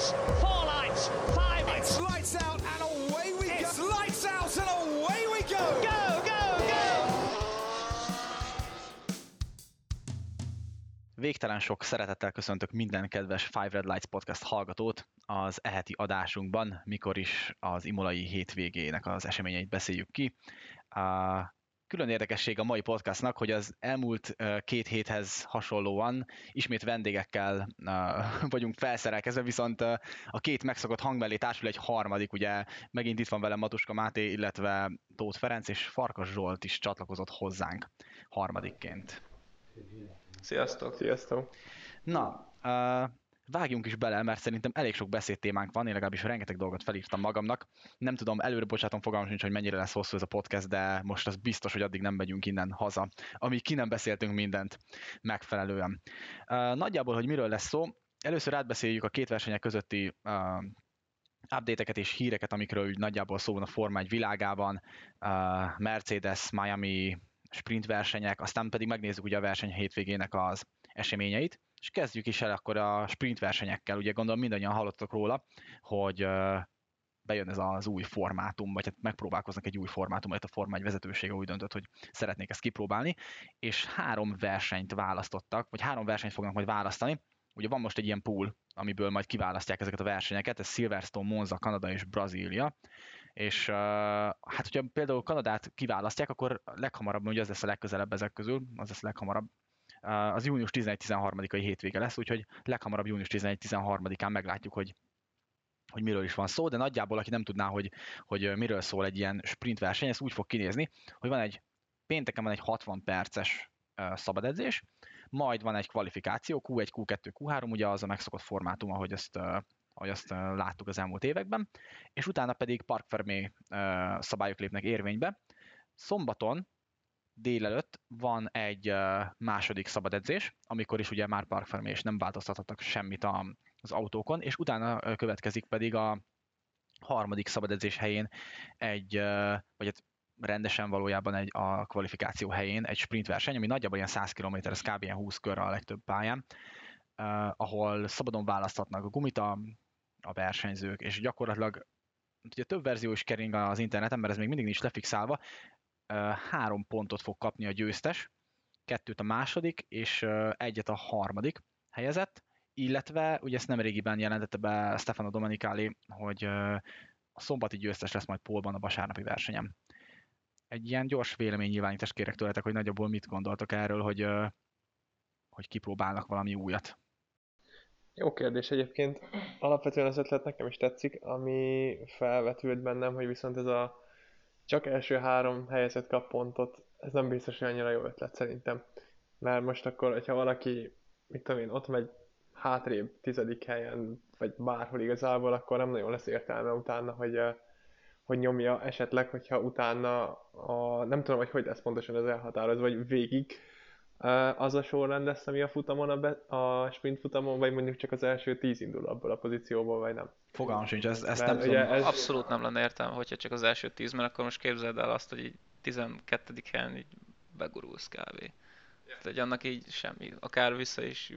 lights, four lights, five lights. It's lights out and away we go. It's lights out and away we go. Go, go, go! Végtelen sok szeretettel köszöntök minden kedves Five Red Lights podcast hallgatót az eheti adásunkban, mikor is az imolai hétvégének az eseményeit beszéljük ki. Külön érdekesség a mai podcastnak, hogy az elmúlt két héthez hasonlóan ismét vendégekkel vagyunk felszerelkezve, viszont a két megszokott hang mellé társul egy harmadik, ugye megint itt van velem Matuska Máté, illetve Tóth Ferenc és Farkas Zsolt is csatlakozott hozzánk harmadikként. Sziasztok! Sziasztok! Na, vágjunk is bele, mert szerintem elég sok beszédtémánk van, én legalábbis rengeteg dolgot felírtam magamnak. Nem tudom, előre bocsátom, fogalmam sincs, hogy mennyire lesz hosszú ez a podcast, de most az biztos, hogy addig nem megyünk innen haza, amíg ki nem beszéltünk mindent megfelelően. Uh, nagyjából, hogy miről lesz szó, először átbeszéljük a két versenyek közötti uh, update-eket és híreket, amikről úgy nagyjából szó van a Forma 1 világában, uh, Mercedes, Miami, sprint versenyek, aztán pedig megnézzük ugye a verseny hétvégének az eseményeit, és kezdjük is el akkor a sprint versenyekkel. Ugye gondolom mindannyian hallottak róla, hogy bejön ez az új formátum, vagy hát megpróbálkoznak egy új formátumot, a Forma 1 vezetősége úgy döntött, hogy szeretnék ezt kipróbálni, és három versenyt választottak, vagy három versenyt fognak majd választani. Ugye van most egy ilyen pool, amiből majd kiválasztják ezeket a versenyeket, ez Silverstone, Monza, Kanada és Brazília, és uh, hát hogyha például Kanadát kiválasztják, akkor leghamarabb, ugye az lesz a legközelebb ezek közül, az lesz a leghamarabb, az június 11-13-ai hétvége lesz, úgyhogy leghamarabb június 11-13-án meglátjuk, hogy hogy miről is van szó, de nagyjából, aki nem tudná, hogy, hogy miről szól egy ilyen sprint verseny, ez úgy fog kinézni, hogy van egy, pénteken van egy 60 perces szabadedzés, majd van egy kvalifikáció, Q1, Q2, Q3, ugye az a megszokott formátum, ahogy ezt ahogy azt láttuk az elmúlt években, és utána pedig Park Fermé szabályok lépnek érvénybe. Szombaton délelőtt van egy második szabad edzés, amikor is ugye már Park Fermé és nem változtathatnak semmit az autókon, és utána következik pedig a harmadik szabad edzés helyén egy, vagy hát rendesen valójában egy, a kvalifikáció helyén egy sprint verseny, ami nagyjából ilyen 100 km, ez kb. ilyen 20 kör a legtöbb pályán, ahol szabadon választhatnak a gumit a, a versenyzők, és gyakorlatilag ugye több verzió is kering az interneten, mert ez még mindig nincs lefixálva, három pontot fog kapni a győztes, kettőt a második, és egyet a harmadik helyezett, illetve ugye ezt nem régiben jelentette be Stefano Domenicali, hogy a szombati győztes lesz majd Polban a vasárnapi versenyem. Egy ilyen gyors véleménynyilvánítást kérek tőletek, hogy nagyjából mit gondoltok erről, hogy, hogy kipróbálnak valami újat. Jó kérdés egyébként. Alapvetően az ötlet nekem is tetszik, ami felvetült bennem, hogy viszont ez a csak első három helyezett kap pontot, ez nem biztos, hogy annyira jó ötlet szerintem. Mert most akkor, hogyha valaki, mit tudom én, ott megy hátrébb tizedik helyen, vagy bárhol igazából, akkor nem nagyon lesz értelme utána, hogy, hogy nyomja esetleg, hogyha utána a, nem tudom, hogy hogy lesz pontosan ez elhatározva, vagy végig az a sorrend lesz, ami a futamon, a, be, a sprint futamon, vagy mondjuk csak az első tíz indul abból a pozícióból, vagy nem? Fogalmam sincs, ezt, ezt nem tudom. Ez... Abszolút nem lenne értelme, hogyha csak az első tíz, mert akkor most képzeld el azt, hogy így 12. helyen így begurulsz kb. Tehát, hogy annak így semmi, akár vissza is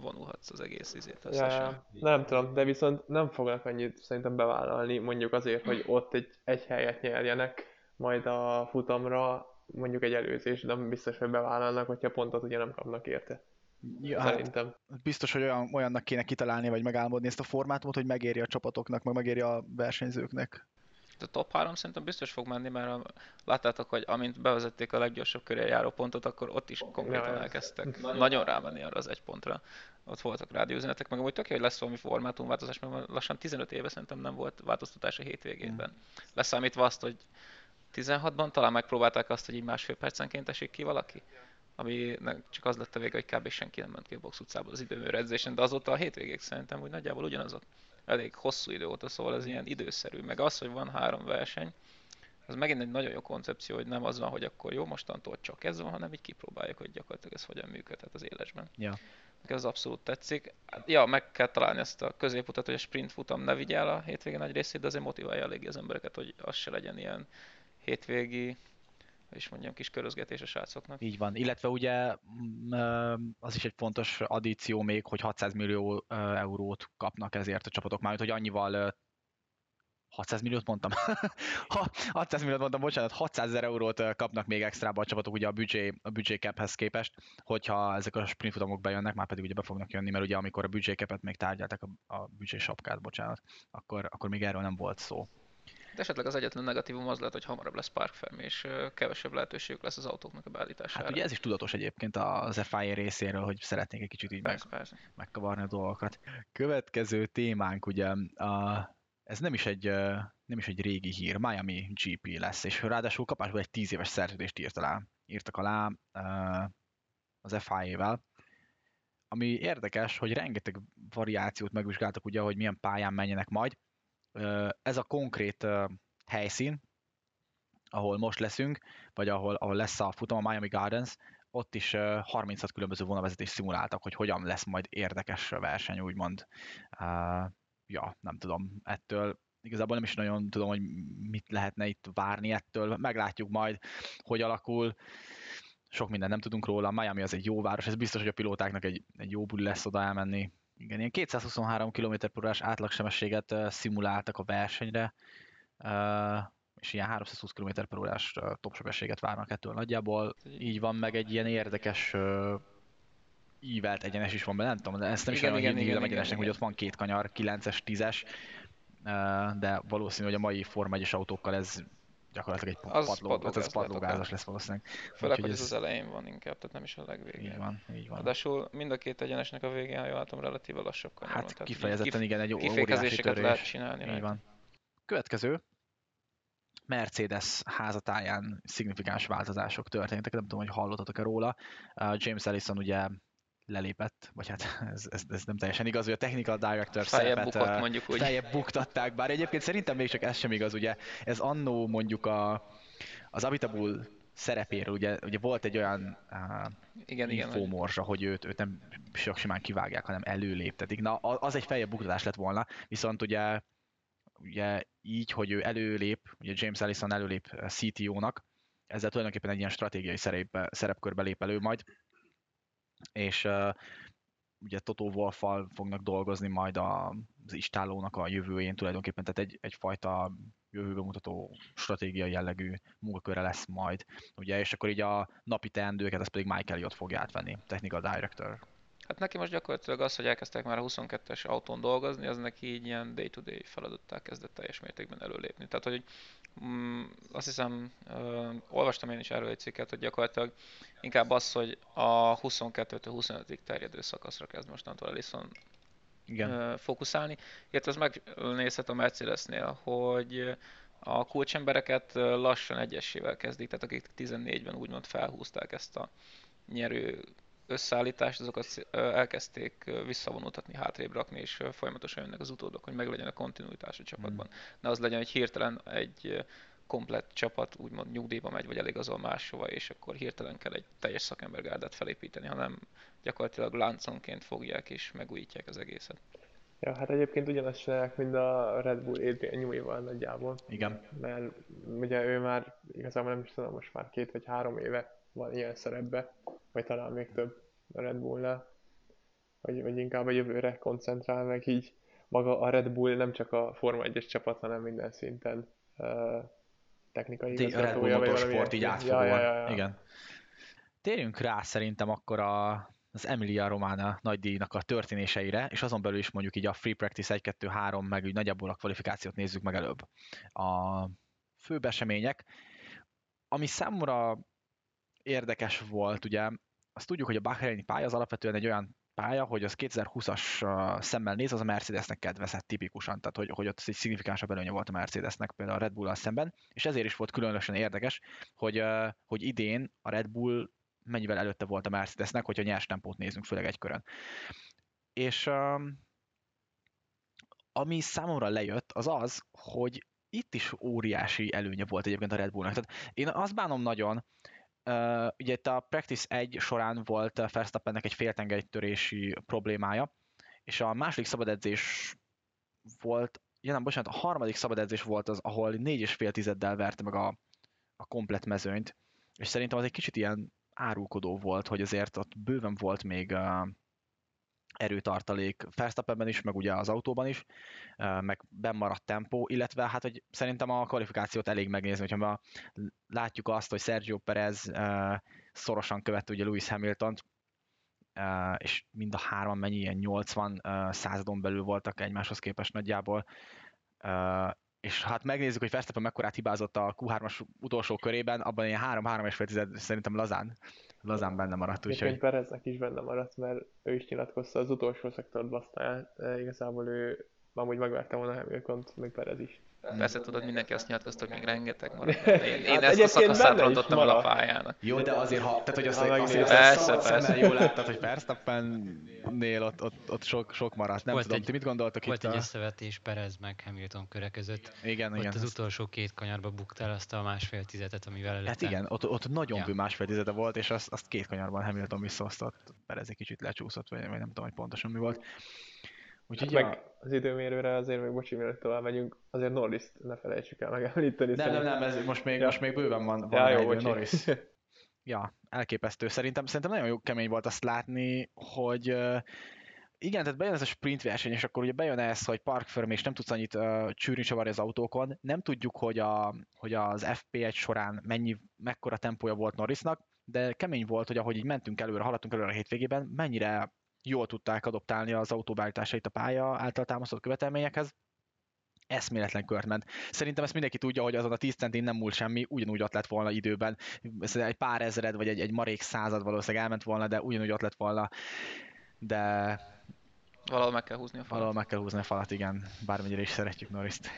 vonulhatsz az egész izét összesen. Ja, nem tudom, de viszont nem fognak annyit szerintem bevállalni, mondjuk azért, hogy ott egy, egy helyet nyerjenek, majd a futamra mondjuk egy előzés, de nem biztos, hogy bevállalnak, hogyha pontot ugye nem kapnak érte. Ja, hát Szerintem. Hát biztos, hogy olyan, olyannak kéne kitalálni, vagy megálmodni ezt a formátumot, hogy megéri a csapatoknak, meg megéri a versenyzőknek. A top 3 szerintem biztos fog menni, mert a, láttátok, hogy amint bevezették a leggyorsabb köré járó pontot, akkor ott is konkrétan ja, elkezdtek nagyon, nagyon rámenni arra az egy pontra. Ott voltak rádióüzenetek, meg amúgy tök hogy lesz valami formátumváltozás, mert lassan 15 éve szerintem nem volt változtatás a hétvégében. Mm. Leszámítva azt, hogy 16-ban talán megpróbálták azt, hogy így másfél percenként esik ki valaki, ami csak az lett a vége, hogy kb. senki nem ment ki a box utcából az időműre edzésen, de azóta a hétvégék szerintem úgy nagyjából ugyanazok. Elég hosszú idő óta, szóval ez ilyen időszerű. Meg az, hogy van három verseny, az megint egy nagyon jó koncepció, hogy nem az van, hogy akkor jó, mostantól csak ez van, hanem így kipróbáljuk, hogy gyakorlatilag ez hogyan működhet az élesben. Ja. Ez abszolút tetszik. Ja, meg kell találni ezt a középutat, hogy a sprint futam ne vigye el a hétvégén nagy részét, de azért motiválja eléggé az embereket, hogy az se legyen ilyen hétvégi és mondjam, kis körözgetés a srácoknak. Így van, illetve ugye mm, az is egy fontos addíció még, hogy 600 millió eurót kapnak ezért a csapatok, mármint hogy annyival ö, 600 milliót mondtam? Ha 600 milliót mondtam, bocsánat, 600 ezer eurót kapnak még extrába a csapatok ugye a budget, a budget caphez képest, hogyha ezek a sprintfutamok bejönnek, már pedig ugye be fognak jönni, mert ugye amikor a budget capet még tárgyalták a, a budget sapkát, bocsánat, akkor, akkor még erről nem volt szó. De esetleg az egyetlen negatívum az lehet, hogy hamarabb lesz parkfem, és kevesebb lehetőségük lesz az autóknak a beállítására. Hát ugye ez is tudatos egyébként az FIA részéről, hogy szeretnék egy kicsit így meg, Persze, persze. megkavarni a dolgokat. Következő témánk ugye, a, ez nem is, egy, nem is egy régi hír, Miami GP lesz, és ráadásul kapásból egy 10 éves szerződést írt alá, írtak alá az FIA-vel, ami érdekes, hogy rengeteg variációt megvizsgáltak ugye, hogy milyen pályán menjenek majd. Ez a konkrét helyszín, ahol most leszünk, vagy ahol, ahol lesz a futam, a Miami Gardens, ott is ö, 36 különböző vonalvezetést szimuláltak, hogy hogyan lesz majd érdekes a verseny, úgymond. Ja, nem tudom, ettől igazából nem is nagyon tudom, hogy mit lehetne itt várni ettől. Meglátjuk majd, hogy alakul. Sok minden nem tudunk róla. Miami az egy jó város, ez biztos, hogy a pilótáknak egy, egy jó buli lesz oda elmenni. Igen, ilyen 223 km h átlagsebességet uh, szimuláltak a versenyre. Uh, és ilyen 320 km órás ö, topsebességet várnak ettől nagyjából. Így van, meg egy ilyen érdekes ö, ívelt egyenes is van benne, nem tudom, de ezt nem is Igen, olyan igen, hívni igen, egyenesnek, igen, hogy ott van két kanyar, 9-es, 10-es, ö, de valószínű, hogy a mai Forma 1 autókkal ez gyakorlatilag egy Az padló, padlógáz hát ez padlógázas lesz valószínűleg. Főleg, Úgyhogy hogy ez az elején van inkább, tehát nem is a legvégén. Így van, így van. Ráadásul mind a két egyenesnek a végén, ha jól látom, relatíve lassabb kanyar van. Hát kifejezetten igen, egy óriási törés. lehet csinálni Így van. Következő. Mercedes házatáján szignifikáns változások történtek, nem tudom, hogy hallottatok-e róla. James Ellison ugye lelépett, vagy hát ez, ez, ez nem teljesen igaz, hogy a technical director Feljebb szerepet bukott, mondjuk úgy. feljebb buktatták, bár egyébként szerintem még csak ez sem igaz, ugye ez annó mondjuk a, az Abitabul szerepéről, ugye, ugye volt egy olyan uh, Igen, infómorzsa, hogy őt, őt nem csak simán kivágják, hanem előléptetik. Na, az egy feljebb buktatás lett volna, viszont ugye, ugye így, hogy ő előlép, ugye James Ellison előlép eh, CTO-nak, ezzel tulajdonképpen egy ilyen stratégiai szerepbe, szerepkörbe lép elő majd, és uh, ugye Toto wolff fognak dolgozni majd a, az istálónak a jövőjén tulajdonképpen, tehát egy, egyfajta jövőbe mutató stratégiai jellegű munkaköre lesz majd, ugye, és akkor így a napi teendőket, az pedig Mike Elliot fogja átvenni, technical director. Hát neki most gyakorlatilag az, hogy elkezdtek már a 22-es autón dolgozni, az neki így ilyen day-to-day feladattá kezdett teljes mértékben előlépni. Tehát, hogy mm, azt hiszem, ö, olvastam én is erről egy cikket, hogy gyakorlatilag inkább az, hogy a 22-től 25-ig terjedő szakaszra kezd mostantól Ellison Igen. ö, fókuszálni. Illetve az megnézhet a Mercedesnél, hogy a kulcsembereket lassan egyesével kezdik, tehát akik 14-ben úgymond felhúzták ezt a nyerő összeállítást, azokat elkezdték visszavonultatni, hátrébb rakni, és folyamatosan jönnek az utódok, hogy meglegyen a kontinuitás a csapatban. Ne az legyen, hogy hirtelen egy komplett csapat úgymond nyugdíjba megy, vagy eligazol máshova, és akkor hirtelen kell egy teljes szakembergárdát felépíteni, hanem gyakorlatilag lánconként fogják és megújítják az egészet. Ja, hát egyébként ugyanazt csinálják, mint a Red Bull Adrian Newey-val nagyjából. Igen. Mert ugye ő már igazából nem is tudom, most már két vagy három éve van ilyen szerepbe, vagy talán még több a Red Bullnál. Vagy, vagy inkább a jövőre koncentrál meg így. Maga a Red Bull nem csak a Forma 1-es csapat, hanem minden szinten uh, technikai Red Bull igazgatója, vagy valami Motorsport így átfogóan. Ja, ja, ja. Igen. Térjünk rá szerintem akkor a, az Emilia Romana nagydíjnak a történéseire, és azon belül is mondjuk így a Free Practice 1, 2, 3, meg úgy nagyjából a kvalifikációt nézzük meg előbb. A főbb események, ami számomra érdekes volt, ugye azt tudjuk, hogy a Bahreini pálya az alapvetően egy olyan pálya, hogy az 2020-as uh, szemmel néz, az a Mercedesnek kedvezett tipikusan, tehát hogy, hogy ott egy szignifikánsabb előnye volt a Mercedesnek például a Red Bull-al szemben, és ezért is volt különösen érdekes, hogy, hogy idén a Red Bull mennyivel előtte volt a Mercedesnek, hogyha nyers tempót nézünk, főleg egy körön. És ami számomra lejött, az az, hogy itt is óriási előnye volt egyébként a Red Bullnak. Tehát én azt bánom nagyon, Uh, ugye itt a Practice 1 során volt Verstappennek egy féltengelytörési problémája, és a második szabadedzés volt, ja nem, bocsánat, a harmadik szabadedzés volt az, ahol négy és fél tizeddel verte meg a, a komplet mezőnyt, és szerintem az egy kicsit ilyen árulkodó volt, hogy azért ott bőven volt még uh, erőtartalék Verstappenben is, meg ugye az autóban is, meg bennmaradt tempó, illetve hát, hogy szerintem a kvalifikációt elég megnézni, hogyha ma látjuk azt, hogy Sergio Perez szorosan követte ugye Lewis Hamilton-t, uh, és mind a hárman mennyi, ilyen 80 uh, századon belül voltak egymáshoz képest nagyjából, és hát megnézzük, hogy Verstappen mekkorát hibázott a Q3-as utolsó körében, abban ilyen 3-3,5 szerintem lazán, lazán benne maradt. Úgyhogy hogy... Pereznek is benne maradt, mert ő is nyilatkozta az utolsó szektorban, aztán igazából ő amúgy megverte volna hamilton még Perez is. Persze tudod, mindenki azt nyilatkozta, hogy még rengeteg maradt. Én, én hát ezt a szakaszát rontottam el a pályának. Jó, de azért, ha, tehát, hogy azt, ha azért, persze, persze. jól láttad, hogy Verstappennél ott, ott, ott sok, sok maradt. Nem volt tudom, egy, ti mit gondoltok volt itt? Volt egy összevetés Perez meg Hamilton köre között. Igen, ott igen. az utolsó két kanyarba buktál azt a másfél tizedet, amivel előtte. Hát igen, ott, ott nagyon ja. bő másfél tizede volt, és azt, azt két kanyarban Hamilton visszahozta, Perez egy kicsit lecsúszott, vagy, vagy nem tudom, hogy pontosan mi volt. Úgyhogy hát meg az időmérőre azért még bocsi, mielőtt tovább megyünk, azért norris ne felejtsük el megemlíteni. Nem, nem, nem, ez most még, ja. most még bőven van, van ja, jó, Norris. ja, elképesztő. Szerintem, szerintem nagyon jó kemény volt azt látni, hogy igen, tehát bejön ez a sprint verseny, és akkor ugye bejön ez, hogy parkförm, és nem tudsz annyit uh, csűrni csavarni az autókon. Nem tudjuk, hogy, a, hogy az FP1 során mennyi, mekkora tempója volt Norrisnak, de kemény volt, hogy ahogy így mentünk előre, haladtunk előre a hétvégében, mennyire jól tudták adoptálni az autóbeállításait a pálya által támasztott követelményekhez, eszméletlen kört ment. Szerintem ezt mindenki tudja, hogy azon a 10 centén nem múlt semmi, ugyanúgy ott lett volna időben. Egy pár ezered, vagy egy, egy marék század valószínűleg elment volna, de ugyanúgy ott lett volna. De... Valahol meg kell húzni a falat. Valahol meg kell húzni a falat, igen. Bármennyire is szeretjük Norriszt.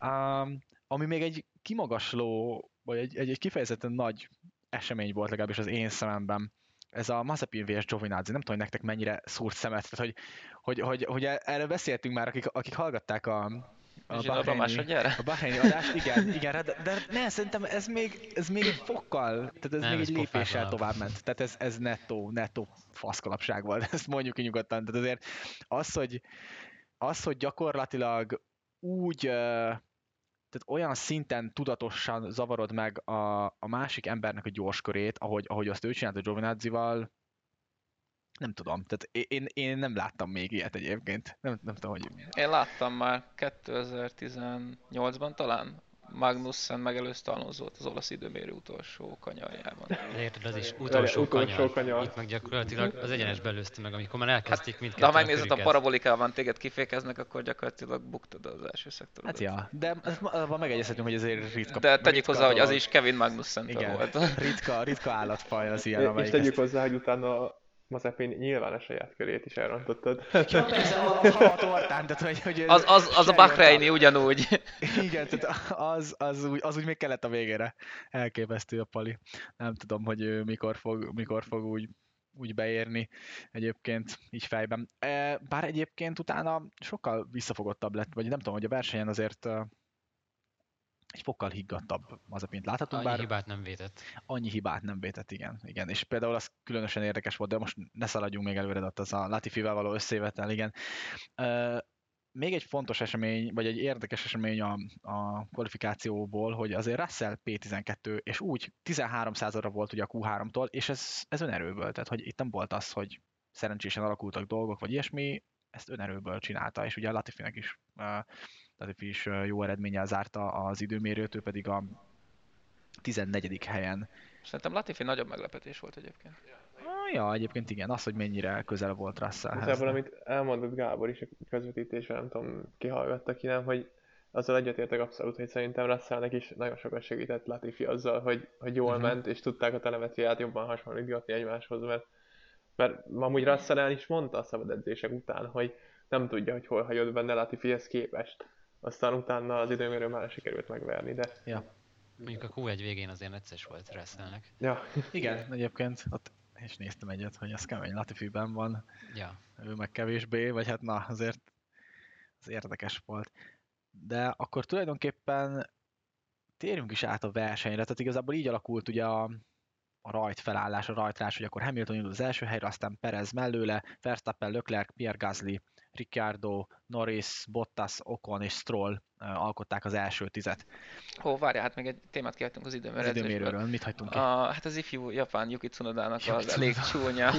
Um, ami még egy kimagasló, vagy egy, egy, egy kifejezetten nagy esemény volt legalábbis az én szememben, ez a Mazepin vs. Giovinazzi, nem tudom, hogy nektek mennyire szúrt szemet, tehát hogy, hogy, hogy, hogy erről beszéltünk már, akik, akik hallgatták a, a Bahreini, a Bahreini adást, igen, igen, de, de ne, szerintem ez még, ez még egy fokkal, tehát ez nem, még egy lépéssel tovább ment. Tehát ez, ez nettó, nettó faszkalapság volt, ezt mondjuk ki nyugodtan. Tehát azért az, hogy, az, hogy gyakorlatilag úgy tehát olyan szinten tudatosan zavarod meg a, a másik embernek a gyors körét, ahogy, ahogy azt ő csinálta Giovinazzi-val, nem tudom, tehát én, én nem láttam még ilyet egyébként. Nem, nem tudom, hogy... Én láttam már 2018-ban talán, Magnussen megelőzte Alonso-t az olasz időmérő utolsó kanyarjában. Érted, az is utolsó, utolsó kanyar. kanyar. Itt meg gyakorlatilag az egyenes belőzte meg, amikor már elkezdték hát, mindkettőt. De ha megnézed a, a parabolikában téged kifékeznek, akkor gyakorlatilag buktad az első szektorodat. Hát ja, de abban megegyezhetünk, hogy ezért ritka. De tegyük hozzá, hogy az is Kevin Magnussen volt. ritka, ritka állatfaj az ilyen, amelyik És tegyük hozzá, hogy utána Mazepin nyilván a saját körét is elrontottad. Ja, persze, a, a tortán, tehát hogy, hogy az, az, az a Bahreini ugyanúgy. Igen, tehát az, az, úgy, az úgy még kellett a végére. Elképesztő a pali. Nem tudom, hogy ő mikor fog, mikor fog úgy, úgy beérni egyébként így fejben. E, bár egyébként utána sokkal visszafogottabb lett, vagy nem tudom, hogy a versenyen azért egy fokkal higgadtabb az, mint láthatunk. Annyi bár hibát nem vétett. Annyi hibát nem vétett, igen. igen. És például az különösen érdekes volt, de most ne szaladjunk még előre, ott az a Latifivel való összévetel, igen. Uh, még egy fontos esemény, vagy egy érdekes esemény a, a kvalifikációból, hogy azért Russell P12, és úgy 13 ra volt ugye a Q3-tól, és ez, ez önerőből, tehát hogy itt nem volt az, hogy szerencsésen alakultak dolgok, vagy ilyesmi, ezt önerőből csinálta, és ugye a Latifinek is uh, Latifi is jó eredménnyel zárta az időmérőt, ő pedig a 14. helyen. Szerintem Latifi nagyobb meglepetés volt egyébként. Ja, egyébként igen, az, hogy mennyire közel volt Russellhez. Igazából, amit elmondott Gábor is a közvetítésben, nem tudom, ki hallgatta ki, nem, hogy azzal egyetértek abszolút, hogy szerintem Russellnek is nagyon sokat segített Latifi azzal, hogy, hogy jól uh-huh. ment, és tudták a telemetriát jobban hasonlítgatni egymáshoz, mert, mert amúgy Russell is mondta a szabad edzések után, hogy nem tudja, hogy hol hagyott benne Latifihez képest aztán utána az időmérő már sikerült megverni, de... Ja. Mondjuk a Q1 végén azért necces volt Russellnek. Ja. Igen, egyébként ott és néztem egyet, hogy ez kemény Latifiben van, ja. ő meg kevésbé, vagy hát na, azért az érdekes volt. De akkor tulajdonképpen térjünk is át a versenyre, tehát igazából így alakult ugye a, a rajt felállás, a rajtrás, hogy akkor Hamilton indul az első helyre, aztán Perez mellőle, Verstappen, Leclerc, Pierre Gasly Ricciardo, Norris, Bottas, Ocon és Stroll alkották az első tizet. Ó, várjál, hát még egy témát kihagytunk az időmérőről. Az időmérőről, mit hagytunk ki? A, hát az ifjú japán Yuki Tsunodának az elég csúnya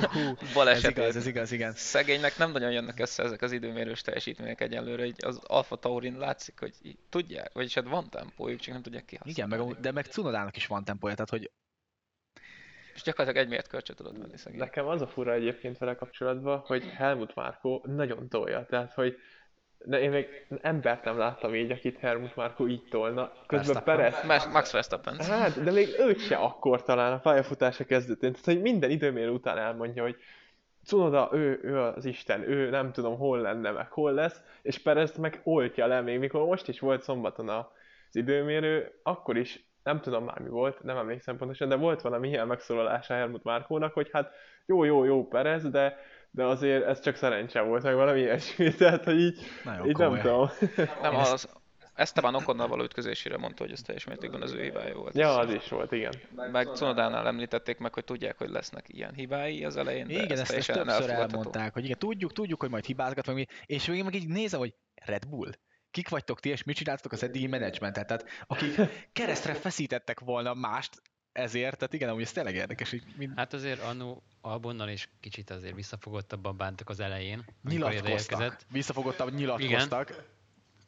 baleset. Ez igaz, ez igaz, igen. Szegénynek nem nagyon jönnek össze ezek az időmérős teljesítmények egyenlőre, így az Alfa Taurin látszik, hogy tudják, vagyis hát van tempójuk, csak nem tudják kihasználni. Igen, meg, de meg Tsunodának is van tempója, tehát hogy és gyakorlatilag egy miért kölcsön tudod venni szegény. Nekem az a fura egyébként vele kapcsolatban, hogy Helmut Márkó nagyon tolja, tehát hogy de én még embert nem láttam így, akit Helmut Márkó így tolna. Közben Perez... Max Verstappen. Hát, de még őt se akkor talán a pályafutása kezdetén. Tehát, hogy minden időmérő után elmondja, hogy Cunoda, ő, ő az Isten, ő nem tudom hol lenne, meg hol lesz, és Perez meg oltja le, még mikor most is volt szombaton az időmérő, akkor is nem tudom már mi volt, nem emlékszem pontosan, de volt valami ilyen megszólalása Helmut Márkónak, hogy hát jó, jó, jó Perez, de, de azért ez csak szerencse volt, meg valami ilyesmi, tehát hogy így, így nem tudom. Nem, az, Esteban Okonnal való ütközésére mondta, hogy ez teljes mértékben az ő hibája volt. Ja, az is volt, igen. Meg Cunodánál említették meg, hogy tudják, hogy lesznek ilyen hibái az elején. Igen, ezt, ezt többször elmondták, hogy igen, tudjuk, tudjuk, hogy majd hibázgat, meg mi, és még meg így nézem, hogy Red Bull kik vagytok ti, és mit csináltok az eddigi menedzsmentet? Tehát akik keresztre feszítettek volna mást ezért, tehát igen, amúgy ez tényleg érdekes. Hogy mind... Hát azért annó Albonnal is kicsit azért visszafogottabban bántak az elején. Nyilatkoztak. Visszafogottabban nyilatkoztak. Igen.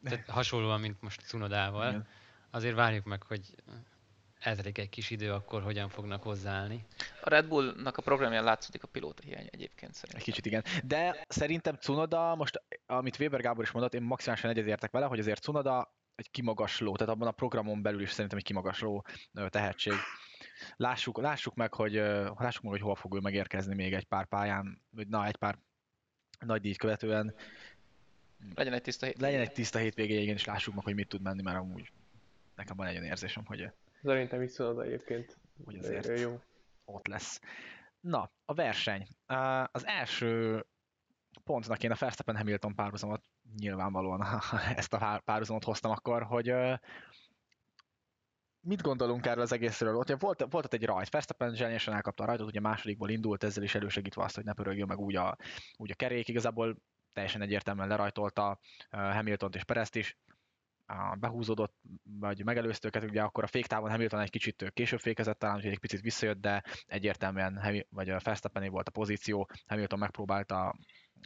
Tehát hasonlóan, mint most Cunodával. Igen. Azért várjuk meg, hogy eltelik egy kis idő, akkor hogyan fognak hozzáállni. A Red Bullnak a programján látszik a pilóta hiány egyébként szerintem. Egy kicsit igen. De szerintem Cunoda, most amit Weber Gábor is mondott, én maximálisan egyetértek vele, hogy azért Cunoda egy kimagasló, tehát abban a programon belül is szerintem egy kimagasló tehetség. Lássuk, lássuk meg, hogy lássuk meg, hogy hol fog ő megérkezni még egy pár pályán, vagy na, egy pár nagy díj követően. Legyen egy tiszta hétvégé. Legyen egy tiszta hétvégé, igen, és lássuk meg, hogy mit tud menni, mert amúgy nekem van egy olyan érzésem, hogy Szerintem is szólod egyébként. Hogy azért jó. ott lesz. Na, a verseny. Az első pontnak én a Verstappen Hamilton párhuzamot nyilvánvalóan ezt a párhuzamot hoztam akkor, hogy mit gondolunk erről az egészről? Ott volt, volt ott egy rajt, Verstappen zseniesen elkapta a rajtot, ugye másodikból indult, ezzel is elősegítve azt, hogy ne pörögjön meg úgy a, úgy a kerék. Igazából teljesen egyértelműen lerajtolta Hamiltont és Perezt is behúzódott, vagy megelőzte őket, ugye akkor a féktávon Hamilton egy kicsit később fékezett talán, úgyhogy egy picit visszajött, de egyértelműen vagy a Verstappené volt a pozíció, Hamilton megpróbálta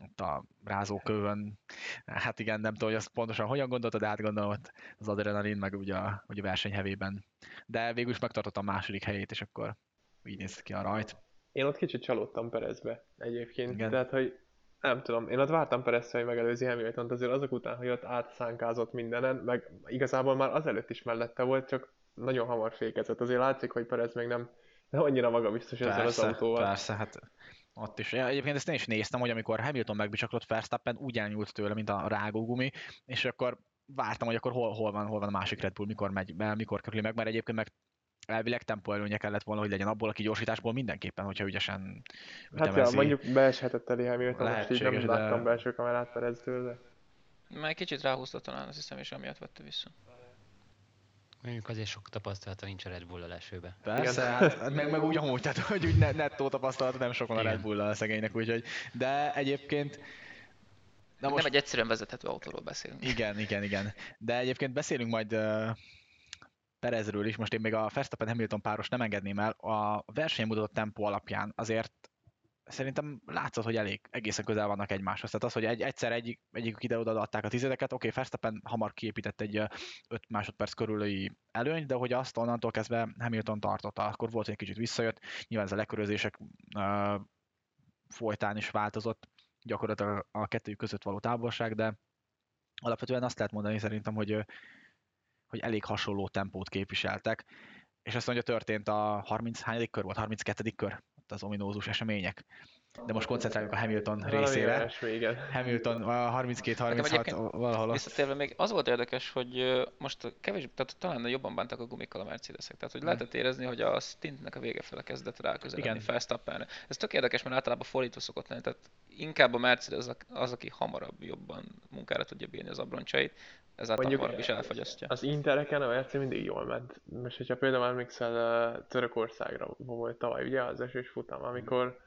ott a rázókövön, hát igen, nem tudom, hogy azt pontosan hogyan gondolta, de hát gondolom hogy az adrenalin, meg ugye a, ugye a verseny hevében. De végül is megtartotta a második helyét, és akkor így néz ki a rajt. Én ott kicsit csalódtam Perezbe egyébként, igen. tehát hogy nem tudom, én ott vártam Perez, hogy megelőzi hamilton azért azok után, hogy ott átszánkázott mindenen, meg igazából már azelőtt is mellette volt, csak nagyon hamar fékezett. Azért látszik, hogy Perez még nem, nem annyira magabiztos ezzel az autóval. Persze, hát ott is. Egyébként ezt én is néztem, hogy amikor Hamilton megbicsaklott Verstappen, úgy elnyúlt tőle, mint a rágógumi, és akkor vártam, hogy akkor hol, hol, van, hol van a másik Red Bull, mikor megy be, mikor kerül meg, mert egyébként meg elvileg tempó előnye kellett volna, hogy legyen abból a kigyorsításból mindenképpen, hogyha ügyesen Hát ja, mondjuk beeshetett elé Hamilton, most így nem de... láttam belső kamerát Pereztől, de... Már kicsit ráhúzta talán, azt hiszem, és amiatt vette vissza. Mondjuk azért sok tapasztalata nincs a Red bull esőbe. Persze, hát, meg, meg úgy amúgy, tehát hogy úgy nettó tapasztalata nem sok van a Red bull a szegénynek, úgyhogy, de egyébként Na most... Nem egy egyszerűen vezethető autóról beszélünk. Igen, igen, igen. De egyébként beszélünk majd uh, Perezről is, most én még a Verstappen-Hamilton páros nem engedném el, a verseny mutatott tempó alapján azért szerintem látszott, hogy elég egészen közel vannak egymáshoz. Tehát az, hogy egy, egyszer egyik, egyik ide oda adták a tizedeket, oké, okay, Verstappen hamar kiépített egy 5 másodperc körüli előny, de hogy azt onnantól kezdve Hamilton tartotta, akkor volt, hogy egy kicsit visszajött, nyilván ez a lekörözések uh, folytán is változott gyakorlatilag a kettőjük között való távolság, de alapvetően azt lehet mondani szerintem, hogy hogy elég hasonló tempót képviseltek, és azt mondja, történt a 30 hányadik kör volt, 32. kör, ott az ominózus események. De most koncentráljunk a Hamilton részére. Ilyesmi, igen. Hamilton 32-36 valahol. Visszatérve még az volt érdekes, hogy most kevés, tehát talán jobban bántak a gumikkal a Mercedesek. Tehát, hogy lehetett érezni, hogy a stintnek a vége fele kezdett ráközelni Verstappenre. Ez tök érdekes, mert általában fordítva szokott lenni. Tehát inkább a Mercedes az, aki hamarabb jobban munkára tudja bírni az abroncsait, ezáltal hamarabb is elfogyasztja. Az Intereken a Merci mindig jól ment. Most, hogyha például emlékszel Törökországra volt tavaly, ugye az esős futam, amikor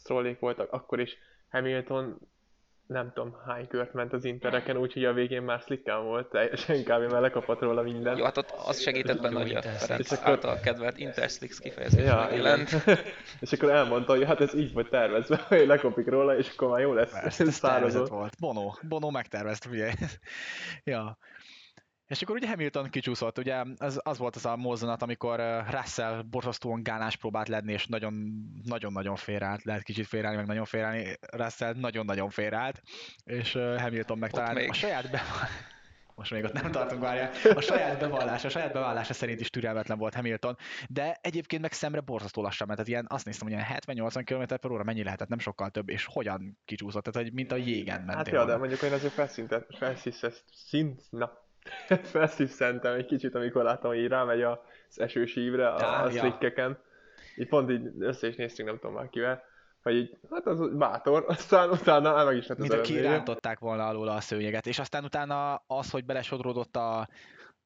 Strollék voltak, akkor is Hamilton nem tudom hány kört ment az intereken, úgyhogy a végén már slickán volt, teljesen kb. már lekapott róla minden. Jó, hát ott az segített benne, hogy a. Ferenc akkor- által kedvelt Interslicks kifejezés Ja, igen. és akkor elmondta, hogy hát ez így volt tervezve, hogy lekopik róla, és akkor már jó lesz Persze, ez szárazó. volt. Bono, Bono megtervezte, ugye. ja. És akkor ugye Hamilton kicsúszott, ugye az, az volt az a mozzanat, amikor Russell borzasztóan gálás próbált lenni, és nagyon, nagyon-nagyon félreállt, lehet kicsit félreállni, meg nagyon félreállni, Russell nagyon-nagyon félreállt, és Hamilton megtalálni még. a saját be... Most még ott nem tartunk, várjál. A saját bevallása, a saját bevallása szerint is türelmetlen volt Hamilton, de egyébként meg szemre borzasztó lassan ment. Tehát ilyen, azt néztem, hogy ilyen 70-80 km per óra mennyi lehetett, nem sokkal több, és hogyan kicsúszott, tehát hogy mint a jégen mentél Hát ja, de mondjuk én azért felszintett, felszíszesz, szint, na, felszíszentem egy kicsit, amikor láttam, hogy így rámegy az esős ívre, a, a ja. slickeken. Így pont így össze is néztünk, nem tudom már kivel, hogy így, hát az bátor, aztán utána meg is lett az mint a kirántották volna alóla a szőnyeget, és aztán utána az, hogy belesodródott a,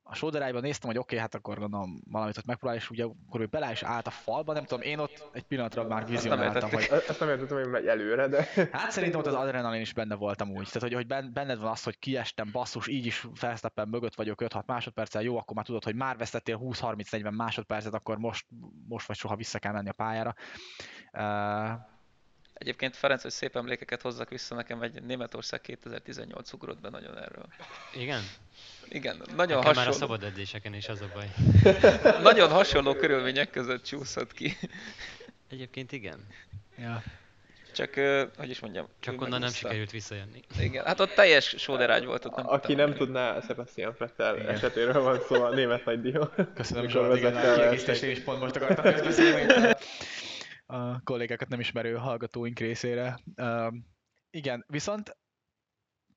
a sóderájban, néztem, hogy oké, okay, hát akkor gondolom valamit ott megpróbál, és ugye akkor ő bele is állt a falba, nem tudom, én ott egy pillanatra már vizionáltam, hogy. Ezt nem értettem, hogy megy előre, de Hát szerintem ott az adrenalin is benne voltam úgy. Tehát, hogy, hogy ben- benned van az, hogy kiestem, basszus, így is Verstappen mögött vagyok 5-6 másodperccel, jó, akkor már tudod, hogy már vesztettél 20-30-40 másodpercet, akkor most, most vagy soha vissza kell menni a pályára. Uh, Egyébként Ferenc, hogy szép emlékeket hozzak vissza, nekem egy Németország 2018 ugrott be nagyon erről. Igen? Igen, nagyon Nekem már a hasonló, szabad edzéseken is az a baj. nagyon hasonló körülmények között csúszott ki. Egyébként igen. ja. Csak, hogy is mondjam, Csak onnan nem sikerült visszajönni. Igen, hát ott teljes sóderágy volt, ott nem aki nem tudná, Sebastian Vettel Igen. esetéről van szó, a német nagydíjon. Köszönöm, Zsolt, igen, a én is pont most akartam közbeszélni. A kollégákat nem ismerő hallgatóink részére. Igen, viszont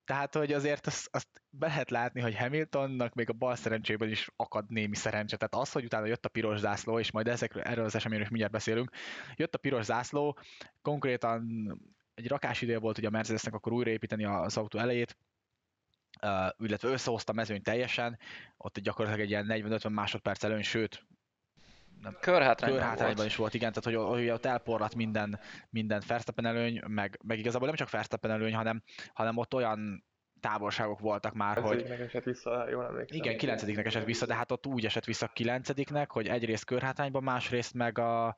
tehát, hogy azért azt, azt be lehet látni, hogy Hamiltonnak még a bal szerencsében is akad némi szerencse. Tehát az, hogy utána jött a piros zászló, és majd ezekről, erről az eseményről is mindjárt beszélünk, jött a piros zászló, konkrétan egy rakás ideje volt ugye a Mercedesnek akkor újraépíteni az autó elejét, uh, illetve összehozta a mezőny teljesen, ott gyakorlatilag egy ilyen 40-50 másodperc előny, sőt, Körhátrányban körhátrányban volt. is volt, igen, tehát hogy, hogy ott elporlat minden, minden Verstappen előny, meg, meg igazából nem csak Verstappen előny, hanem, hanem ott olyan távolságok voltak már, hogy esett vissza, jól emlékszem. igen, kilencediknek esett vissza, de hát ott úgy esett vissza kilencediknek, hogy egyrészt körhátrányban, másrészt meg a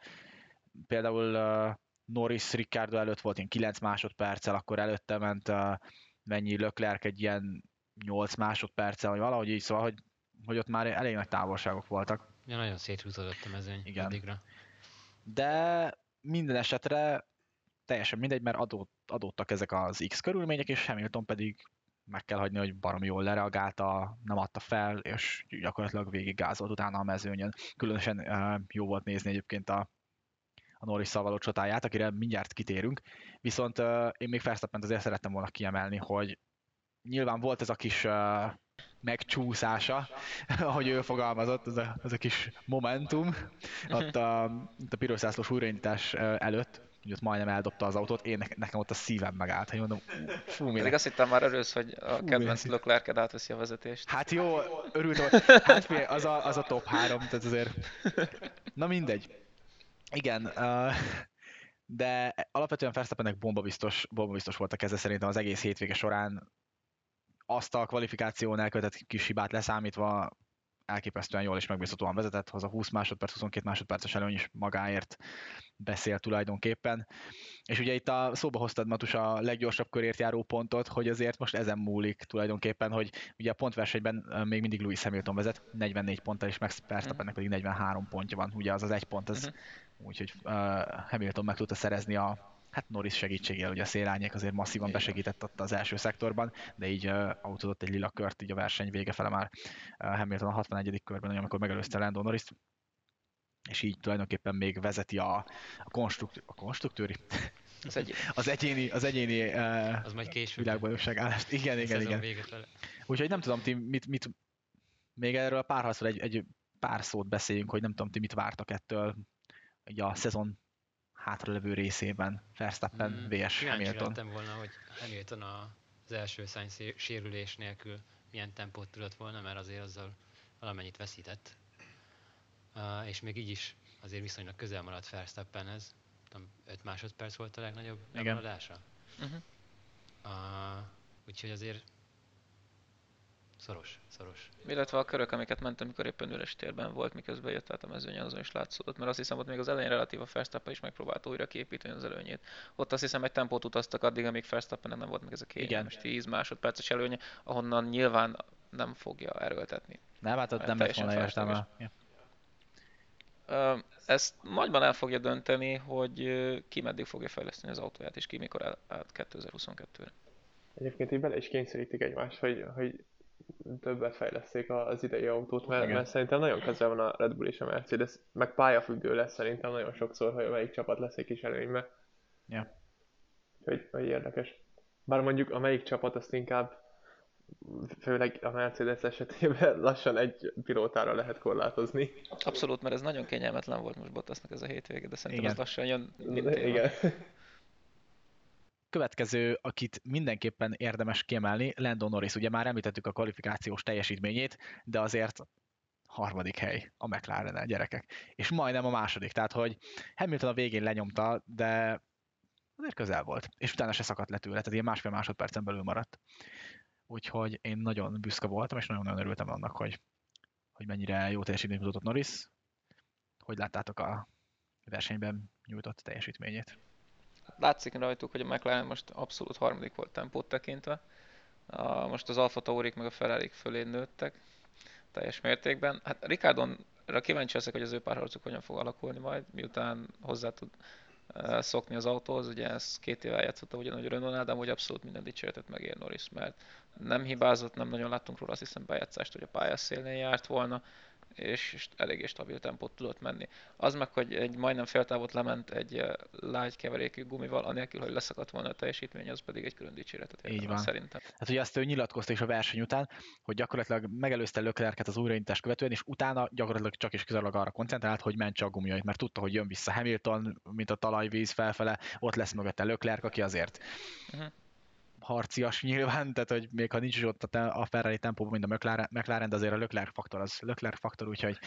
például uh, Norris Ricardo előtt volt ilyen 9 másodperccel, akkor előtte ment uh, mennyi Leclerc egy ilyen 8 másodperccel, vagy valahogy így, szóval, hogy, hogy ott már elég nagy távolságok voltak. Ja, nagyon széthúzódott a mezőny Igen. addigra. de minden esetre teljesen mindegy, mert adott, adottak ezek az X körülmények, és Hamilton pedig meg kell hagyni, hogy barom jól lereagálta, nem adta fel, és gyakorlatilag végig gázolt utána a mezőnyön. Különösen uh, jó volt nézni egyébként a, a norris való csatáját, akire mindjárt kitérünk. Viszont uh, én még Verstappent azért szerettem volna kiemelni, hogy nyilván volt ez a kis uh, megcsúszása, ahogy ő fogalmazott, ez a, ez a kis momentum, ott a, ott a piros zászlós újraindítás előtt, hogy ott majdnem eldobta az autót, én ne- nekem ott a szívem megállt, hogy mondom, fú, mi Pedig azt hittem már örülsz, hogy a kedvenc érzi. Leclerc átveszi a vezetést. Hát jó, örültem, hogy- hát figyelj, az a, az a top 3, tehát azért, na mindegy. Igen, uh, de alapvetően biztos, bomba biztos volt a keze szerintem az egész hétvége során. Azt a kvalifikáción elkövetett kis hibát leszámítva elképesztően jól és megbízhatóan vezetett, hozzá 20 másodperc, 22 másodperces előny is magáért beszél tulajdonképpen. És ugye itt a szóba hoztad Matus a leggyorsabb körért járó pontot, hogy azért most ezen múlik tulajdonképpen, hogy ugye a pontversenyben még mindig Lewis Hamilton vezet, 44 ponttal, és Max Verstappennek pedig 43 pontja van, ugye az az egy pont, az, Mhm. úgyhogy uh, Hamilton meg tudta szerezni a Hát Norris segítségével, ugye a szélányék azért masszívan besegített ott az első szektorban, de így uh, autózott egy lila kört így a verseny vége fele már uh, Hamilton a 61. körben, amikor megelőzte Lando norris és így tulajdonképpen még vezeti a, a, konstrukt, a konstruktőri, Ez egy az egyéni, az egyéni uh, Az majd később. világbajnokság állást. Igen, igen, igen. fele. Úgyhogy nem tudom, ti mit, mit még erről a párharcról egy, egy pár szót beszéljünk, hogy nem tudom, ti mit vártak ettől így a szezon hátralevő részében. Verstappen Mm, vs. Hamilton. lettem volna, hogy Hamilton a- az első szé- sérülés nélkül milyen tempót tudott volna, mert azért azzal valamennyit veszített. Uh, és még így is azért viszonylag közel maradt Verstappenhez. Nem, 5 másodperc volt a legnagyobb Igen. lemaradása. Mhm. Uh, Úgyhogy azért szoros, szoros. Illetve a körök, amiket mentem, amikor éppen üres térben volt, miközben jött át a mezőnyen, azon is látszódott, mert azt hiszem, ott még az elején relatív a Verstappen is megpróbálta újra képíteni az előnyét. Ott azt hiszem egy tempót utaztak addig, amíg Verstappennek nem volt meg ez a kényelmes 10 másodperces előnye, ahonnan nyilván nem fogja erőltetni. Nem, hát ott nem lett teljesen volna értelme. Ezt nagyban el fogja dönteni, hogy ki meddig fogja fejleszteni az autóját, és ki mikor el, át 2022-re. Egyébként így bele is kényszerítik egymást, hogy, hogy többet fejleszték az idei autót, mert, Igen. mert szerintem nagyon közel van a Red Bull és a Mercedes, meg pályafüggő lesz szerintem nagyon sokszor, hogy melyik csapat lesz egy kis előnybe. Ja. Hogy, hogy érdekes. Bár mondjuk a melyik csapat azt inkább, főleg a Mercedes esetében lassan egy pilótára lehet korlátozni. Abszolút, mert ez nagyon kényelmetlen volt most Bottasnak ez a hétvége, de szerintem Igen. ez lassan jön, mint téma. Következő, akit mindenképpen érdemes kiemelni, Lando Norris. Ugye már említettük a kvalifikációs teljesítményét, de azért harmadik hely a mclaren gyerekek. És majdnem a második, tehát hogy Hamilton a végén lenyomta, de azért közel volt. És utána se szakadt le tőle, tehát ilyen másfél másodpercen belül maradt. Úgyhogy én nagyon büszke voltam, és nagyon-nagyon örültem annak, hogy, hogy mennyire jó teljesítményt mutatott Norris. Hogy láttátok a versenyben nyújtott teljesítményét? Látszik rajtuk, hogy a McLaren most abszolút harmadik volt tempót tekintve. A, most az Alfa Taurik meg a ferrari fölé nőttek teljes mértékben. Hát Ricardonra kíváncsi leszek, hogy az ő párharcuk hogyan fog alakulni majd, miután hozzá tud eh, szokni az autóhoz. Ugye ez két éve játszotta ugyanúgy Renault-nál, de amúgy abszolút minden dicséretet megér Norris, mert nem hibázott, nem nagyon láttunk róla azt hiszem bejátszást, hogy a pályás szélnél járt volna, és, eléggé stabil tempót tudott menni. Az meg, hogy egy majdnem féltávot lement egy eh, lágy keverékű gumival, anélkül, hogy leszakadt volna a teljesítmény, az pedig egy külön dicséretet Így van. szerintem. Hát ugye azt ő nyilatkozta is a verseny után, hogy gyakorlatilag megelőzte Löklerket az újraindítást követően, és utána gyakorlatilag csak is kizárólag arra koncentrált, hogy mentse a gumijait, mert tudta, hogy jön vissza Hamilton, mint a talajvíz felfele, ott lesz mögötte Löklerk, aki azért Mhm. Harcias nyilván, tehát hogy még ha nincs is ott a, a Ferrari tempóban, mint a McLaren, McLaren, de azért a Leclerc faktor az Leclerc faktor, úgyhogy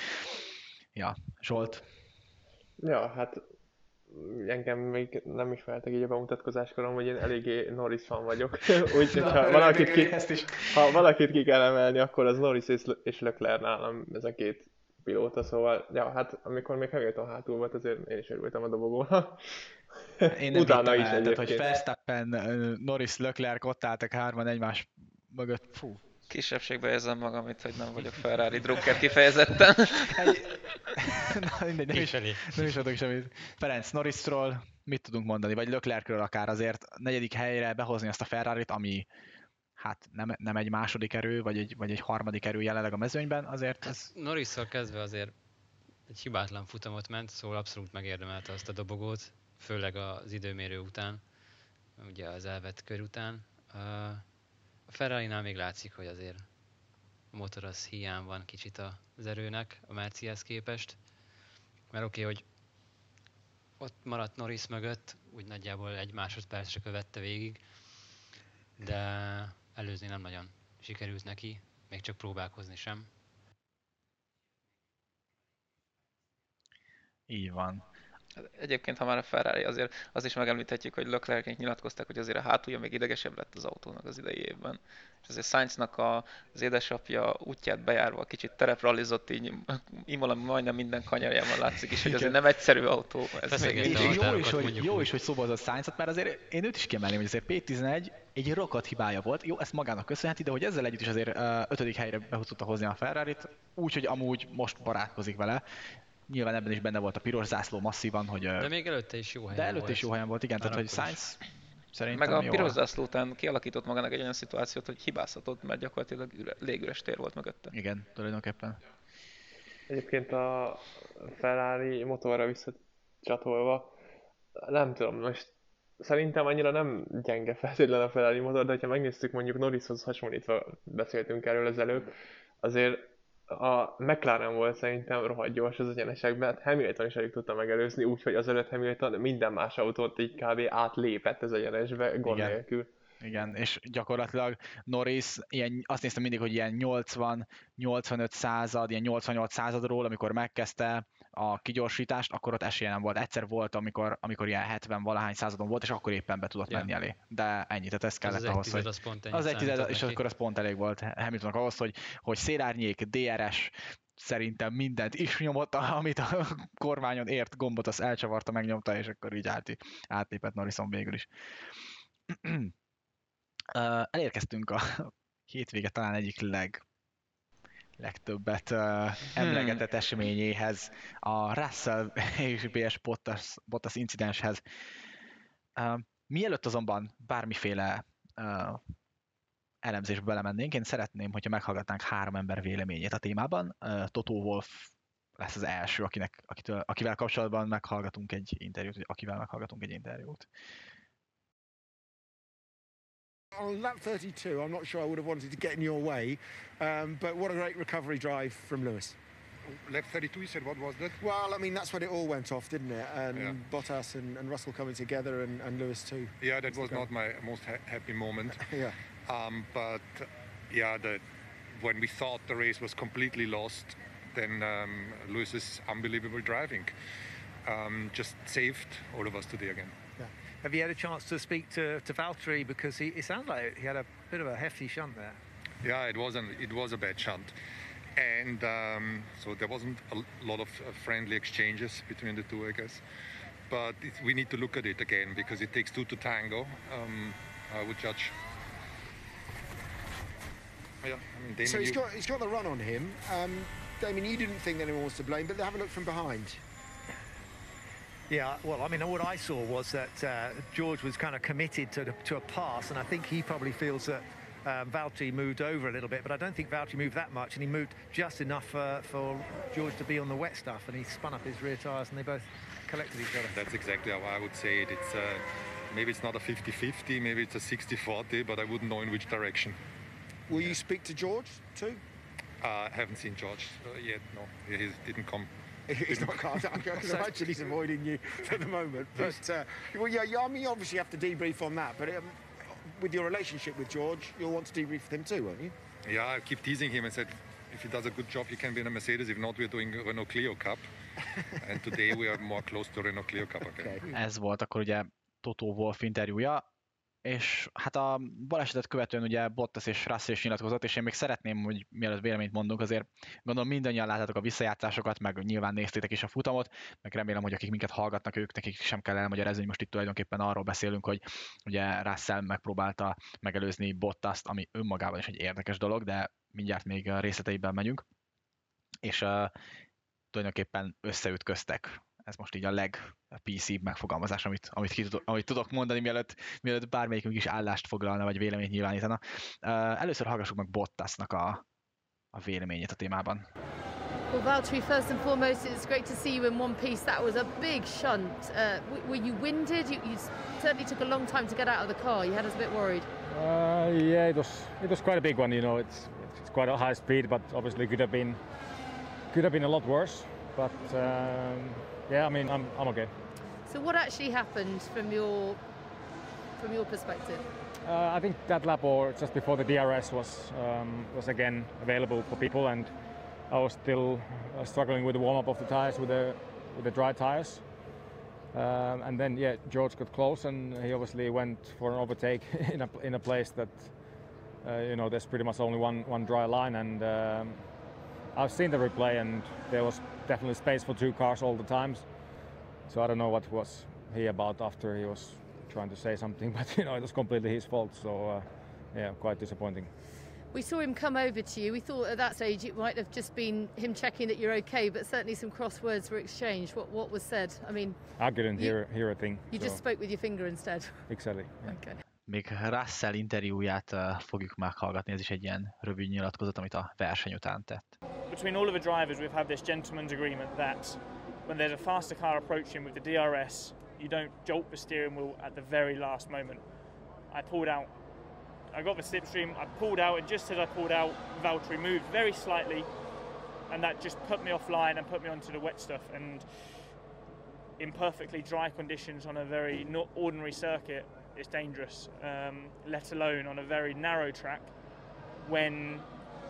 ja, Zsolt, Ja, hát engem még nem ismertek így a bemutatkozáskorom, hogy én eléggé Norris fan vagyok. Úgyhogy ha valakit, ki, is. ha valakit ki kell emelni, akkor az Norris és, és Leclerc nálam ez a két pilóta, szóval, ja, hát amikor még Hamilton hátul volt, azért én is örültem a dobogónak. Én nem Utána is el, tehát, hogy. Verstappen, Norris, Leclerc ott álltak hárman egymás mögött. Fú, Kisebbségbe érzem magam itt, hogy nem vagyok Ferrari drukker kifejezetten. Na, mindegy, nem is, nem is adok semmit. Ferenc Norrisról mit tudunk mondani, vagy Leclercről akár azért negyedik helyre behozni azt a Ferrarit, ami hát nem, nem egy második erő, vagy egy, vagy egy harmadik erő jelenleg a mezőnyben, azért ez Norrisszal kezdve azért egy hibátlan futamot ment, szóval abszolút megérdemelte azt a dobogót, főleg az időmérő után, ugye az elvett kör után. A Ferrari-nál még látszik, hogy azért a motor az hiány van kicsit az erőnek a Mercihez képest, mert oké, okay, hogy ott maradt Norris mögött, úgy nagyjából egy másodpercre követte végig, de előzni nem nagyon sikerült neki, még csak próbálkozni sem. így van. Egyébként, ha már a Ferrari, azért az is megemlíthetjük, hogy Leclercnek nyilatkozták, hogy azért a hátulja még idegesebb lett az autónak az idei évben. És azért Sainznak a, az édesapja útját bejárva kicsit tereprallizott, így Imola majdnem minden kanyarjában látszik is, hogy azért nem egyszerű autó. Ez még a Jó is, hogy, jó is, hogy szóba hozott Sainzot, mert azért én őt is kiemelném, hogy azért P11 egy rokat hibája volt. Jó, ezt magának köszönheti, de hogy ezzel együtt is azért ötödik helyre be tudta hozni a Ferrari-t, úgyhogy amúgy most barátkozik vele. Nyilván ebben is benne volt a piros zászló masszívan, hogy De még előtte is jó helyen de előtt volt. is jó helyen volt, igen, tehát hogy. Sainz szerintem Meg a piros zászló után kialakított magának egy olyan szituációt, hogy hibázhatott, mert gyakorlatilag üre, légüres tér volt mögötte. Igen, tulajdonképpen. Egyébként a Ferrari motorra visszacsatolva, nem tudom, most szerintem annyira nem gyenge feltétlenül a Ferrari motor, de ha megnéztük mondjuk Norrishoz hasonlítva, beszéltünk erről az előbb, azért a McLaren volt szerintem rohadt gyors az egyenesekben, hát Hamilton is alig tudta megelőzni, úgyhogy azelőtt Hamilton minden más autót így kb. átlépett az egyenesbe, gond Igen. nélkül. Igen, és gyakorlatilag Norris, ilyen, azt néztem mindig, hogy ilyen 80-85 század, ilyen 88 századról, amikor megkezdte, a kigyorsítást, akkor ott esélye nem volt. Egyszer volt, amikor, amikor ilyen 70 valahány századon volt, és akkor éppen be tudott Ja. menni elé. De ennyi, tehát ez kellett az, ahhoz, egy hogy... az pont Az egy tized, és akkor az pont elég volt Hamiltonnak ahhoz, hogy, hogy szélárnyék, DRS, szerintem mindent is nyomott, amit a kormányon ért gombot, az elcsavarta, megnyomta, és akkor így át, átlépett Norrison végül is. Elérkeztünk a hétvége talán egyik leg legtöbbet uh, emlegetett eseményéhez, a Russell és BS Bottas, Bottas incidenshez. Uh, mielőtt azonban bármiféle uh, elemzésbe belemennénk, én szeretném, hogyha meghallgatnánk három ember véleményét a témában. Uh, Toto Wolf lesz az első, akinek, akitől, akivel kapcsolatban meghallgatunk egy interjút, vagy akivel meghallgatunk egy interjút. On lap 32, I'm not sure I would have wanted to get in your way, um, but what a great recovery drive from Lewis. Lap 32, you said, what was that? Well, I mean, that's when it all went off, didn't it? And Yeah. Bottas and, and Russell coming together and, and Lewis too. Yeah, that was not my most ha- happy moment. Yeah. Um, but yeah, the, when we thought the race was completely lost, then um, Lewis's unbelievable driving um, just saved all of us today again. Have you had a chance to speak to, to Valtteri because he, it sounds like he had a bit of a hefty shunt there. Yeah, it was an, it was a bad shunt, and um, so there wasn't a lot of uh, friendly exchanges between the two, I guess. But it, we need to look at it again because it takes two to tango. Um, I would judge. Yeah, I mean, Damon, So he's you- got he's got the run on him. Um, Damien, you didn't think anyone was to blame, but have a look from behind. Yeah, well, I mean, what I saw was that uh, George was kind of committed to, the, to a pass, and I think he probably feels that um, Valtteri moved over a little bit, but I don't think Valtteri moved that much, and he moved just enough uh, for George to be on the wet stuff, and he spun up his rear tyres, and they both collected each other. That's exactly how I would say it. It's uh, maybe it's not a 50-50, maybe it's a 60-40, but I wouldn't know in which direction. Will you speak to George too? Uh, I haven't seen George uh, yet. No, he didn't come. He's not. I can imagine he's avoiding you at the moment. But uh, well, yeah, yeah, I mean, you obviously have to debrief on that. But um, with your relationship with George, you'll want to debrief with him too, won't you? Yeah, I keep teasing him and said, if he does a good job, he can be in a Mercedes. If not, we're doing Renault Clio Cup. and today we are more close to Renault Clio Cup again. Okay. Ez volt akkor ugye Toto Wolff interjúja, és hát a balesetet követően ugye Bottas és Russell is nyilatkozott, és én még szeretném, hogy mielőtt véleményt mondunk, azért gondolom mindannyian láttátok a visszajátszásokat, meg nyilván néztétek is a futamot, meg remélem, hogy akik minket hallgatnak, ők nekik sem kell elmagyarázni, hogy most itt tulajdonképpen arról beszélünk, hogy ugye Russell megpróbálta megelőzni Bottast, ami önmagában is egy érdekes dolog, de mindjárt még részleteiben megyünk. És uh, tulajdonképpen összeütköztek. Ez most így a leg PC megfogalmazás, amit, amit, ki tudok, amit tudok mondani, mielőtt, mielőtt bármelyikünk is állást foglalna, vagy véleményt nyilvánítana. Uh, először hallgassuk meg Bottasnak a, a véleményét a témában. Well, Valtteri, first and foremost, it's great to see you in one piece. That was a big shunt. Uh, were you winded? You, you certainly took a long time to get out of the car. You had us a bit worried. Uh, yeah, it was it was quite a big one. You know, it's it's quite a high speed, but obviously could have been could have been a lot worse. But um, yeah, I mean, I'm I'm okay. So, what actually happened from your from your perspective? Uh, I think that lap or just before the DRS was um, was again available for people, and I was still uh, struggling with the warm up of the tires with the with the dry tires. Um, and then yeah, George got close, and he obviously went for an overtake in a in a place that uh, you know there's pretty much only one one dry line, and um, I've seen the replay, and there was definitely space for two cars all the times. So I don't know what was he about after he was trying to say something, but you know it was completely his fault. So uh, yeah, quite disappointing. We saw him come over to you. We thought at that stage it might have just been him checking that you're okay, but certainly some cross words were exchanged. What what was said? I mean, I couldn't You- hear hear a thing. you so just spoke with your finger instead. exactly. yeah. Okay. Még Russell interjúját uh, fogjuk meghallgatni, ez is egy ilyen rövid nyilatkozat, amit a verseny után tett. Between all of the drivers, we've had this gentleman's agreement that when there's a faster car approaching with the DRS, you don't jolt the steering wheel at the very last moment. I pulled out. I got the slipstream. I pulled out, and just as I pulled out, Valtteri moved very slightly, and that just put me offline and put me onto the wet stuff. And in perfectly dry conditions on a very not ordinary circuit, it's dangerous. Um, let alone on a very narrow track when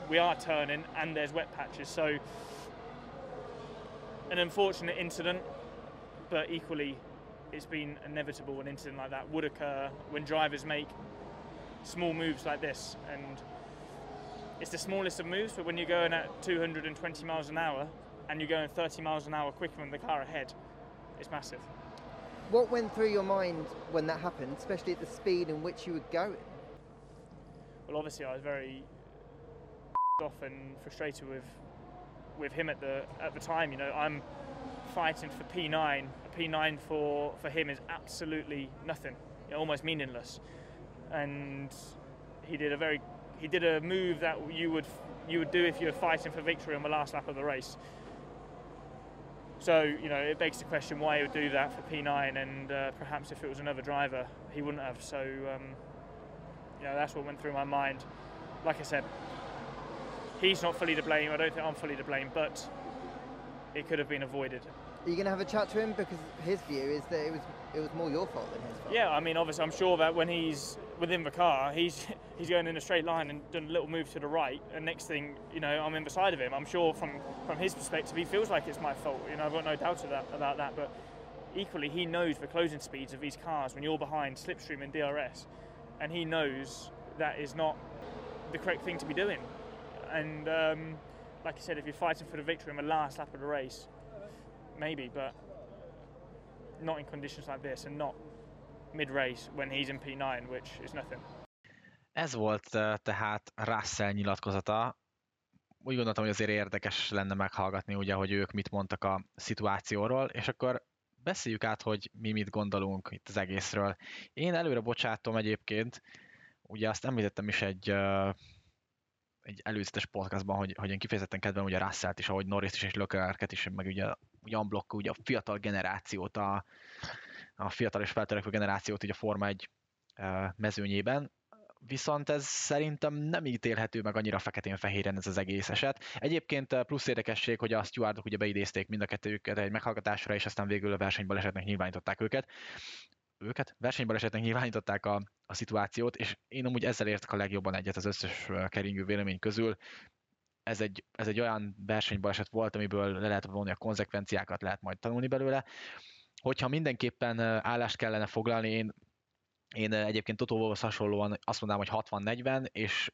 we are turning and there's wet patches. So an unfortunate incident, but equally, it's been inevitable. An incident like that would occur when drivers make small moves like this, and it's the smallest of moves. But when you're going at 220 miles an hour and you're going 30 miles an hour quicker than the car ahead, it's massive. What went through your mind when that happened, especially at the speed in which you were going? Well, obviously, I was very off and frustrated with with him at the at the time. You know, I'm fighting for P9. A P9 for for him is absolutely nothing, you know, almost meaningless. And he did a very he did a move that you would you would do if you were fighting for victory on the last lap of the race. So you know, it begs the question why he would do that for P9, and uh, perhaps if it was another driver, he wouldn't have. So um, you know, that's what went through my mind. Like I said, he's not fully to blame. I don't think I'm fully to blame, but it could have been avoided. Are you going to have a chat to him because his view is that it was it was more your fault than his fault? Yeah, I mean, obviously, I'm sure that when he's within the car, he's he's going in a straight line and done a little move to the right, and next thing you know, I'm in beside of him. I'm sure from from his perspective, he feels like it's my fault. You know, I've got no doubt of that, about that. But equally, he knows the closing speeds of these cars when you're behind slipstream and DRS, and he knows that is not the correct thing to be doing. And um, like I said, if you're fighting for the victory in the last lap of the race, maybe, but not in conditions like this and not mid-race when he's in P9, which is nothing. Ez volt uh, tehát Russell nyilatkozata. Úgy gondoltam, hogy azért érdekes lenne meghallgatni, ugye, hogy ők mit mondtak a szituációról, és akkor beszéljük át, hogy mi mit gondolunk itt az egészről. Én előre bocsátom egyébként, ugye azt említettem is egy, uh, egy előzetes podcastban, hogy, hogy én kifejezetten kedvem ugye Russell-t is, ahogy Norris is és Leclerc-et is, meg ugye, ugye unblock, ugye a fiatal generációt, a, a fiatal és feltörekvő generációt ugye a Forma 1 uh, mezőnyében, viszont ez szerintem nem ítélhető meg annyira feketén-fehéren ez az egész eset. Egyébként plusz érdekesség, hogy a stewardok ugye beidézték mind a kettőjüket egy meghallgatásra, és aztán végül a versenybalesetnek nyilvánították őket őket, versenybalesetnek nyilvánították a, a szituációt, és én amúgy ezzel értek a legjobban egyet az összes keringő vélemény közül. Ez egy, ez egy olyan versenybaleset volt, amiből le lehet vonni a konzekvenciákat, lehet majd tanulni belőle. Hogyha mindenképpen állást kellene foglalni, én, én egyébként Totó hasonlóan azt mondanám, hogy 60-40, és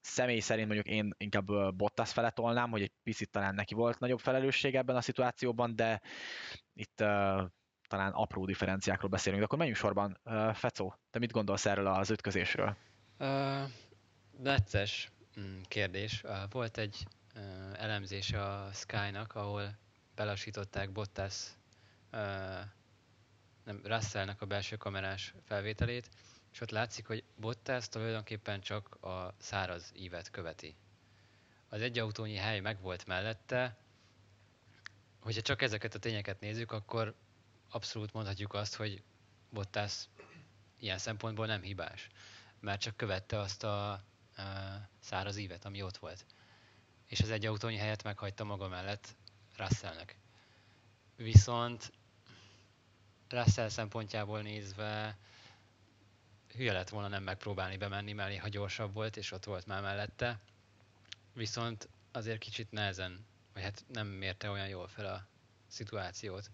személy szerint mondjuk én inkább Bottas fele tolnám, hogy egy picit talán neki volt nagyobb felelősség ebben a szituációban, de itt talán apró differenciákról beszélünk, de akkor menjünk sorban. Fecó, te mit gondolsz erről az ütközésről? Uh, necces mm, kérdés. Volt egy uh, elemzés a Sky-nak, ahol belasították Bottas uh, nem, Russellnek a belső kamerás felvételét, és ott látszik, hogy Bottas tulajdonképpen csak a száraz ívet követi. Az egy autónyi hely meg volt mellette, hogyha csak ezeket a tényeket nézzük, akkor abszolút mondhatjuk azt, hogy Bottas ilyen szempontból nem hibás, mert csak követte azt a, a száraz ívet, ami ott volt. És az egy autónyi helyet meghagyta maga mellett Russellnek. Viszont Russell szempontjából nézve hülye lett volna nem megpróbálni bemenni mellé, ha gyorsabb volt, és ott volt már mellette. Viszont azért kicsit nehezen, vagy hát nem mérte olyan jól fel a szituációt.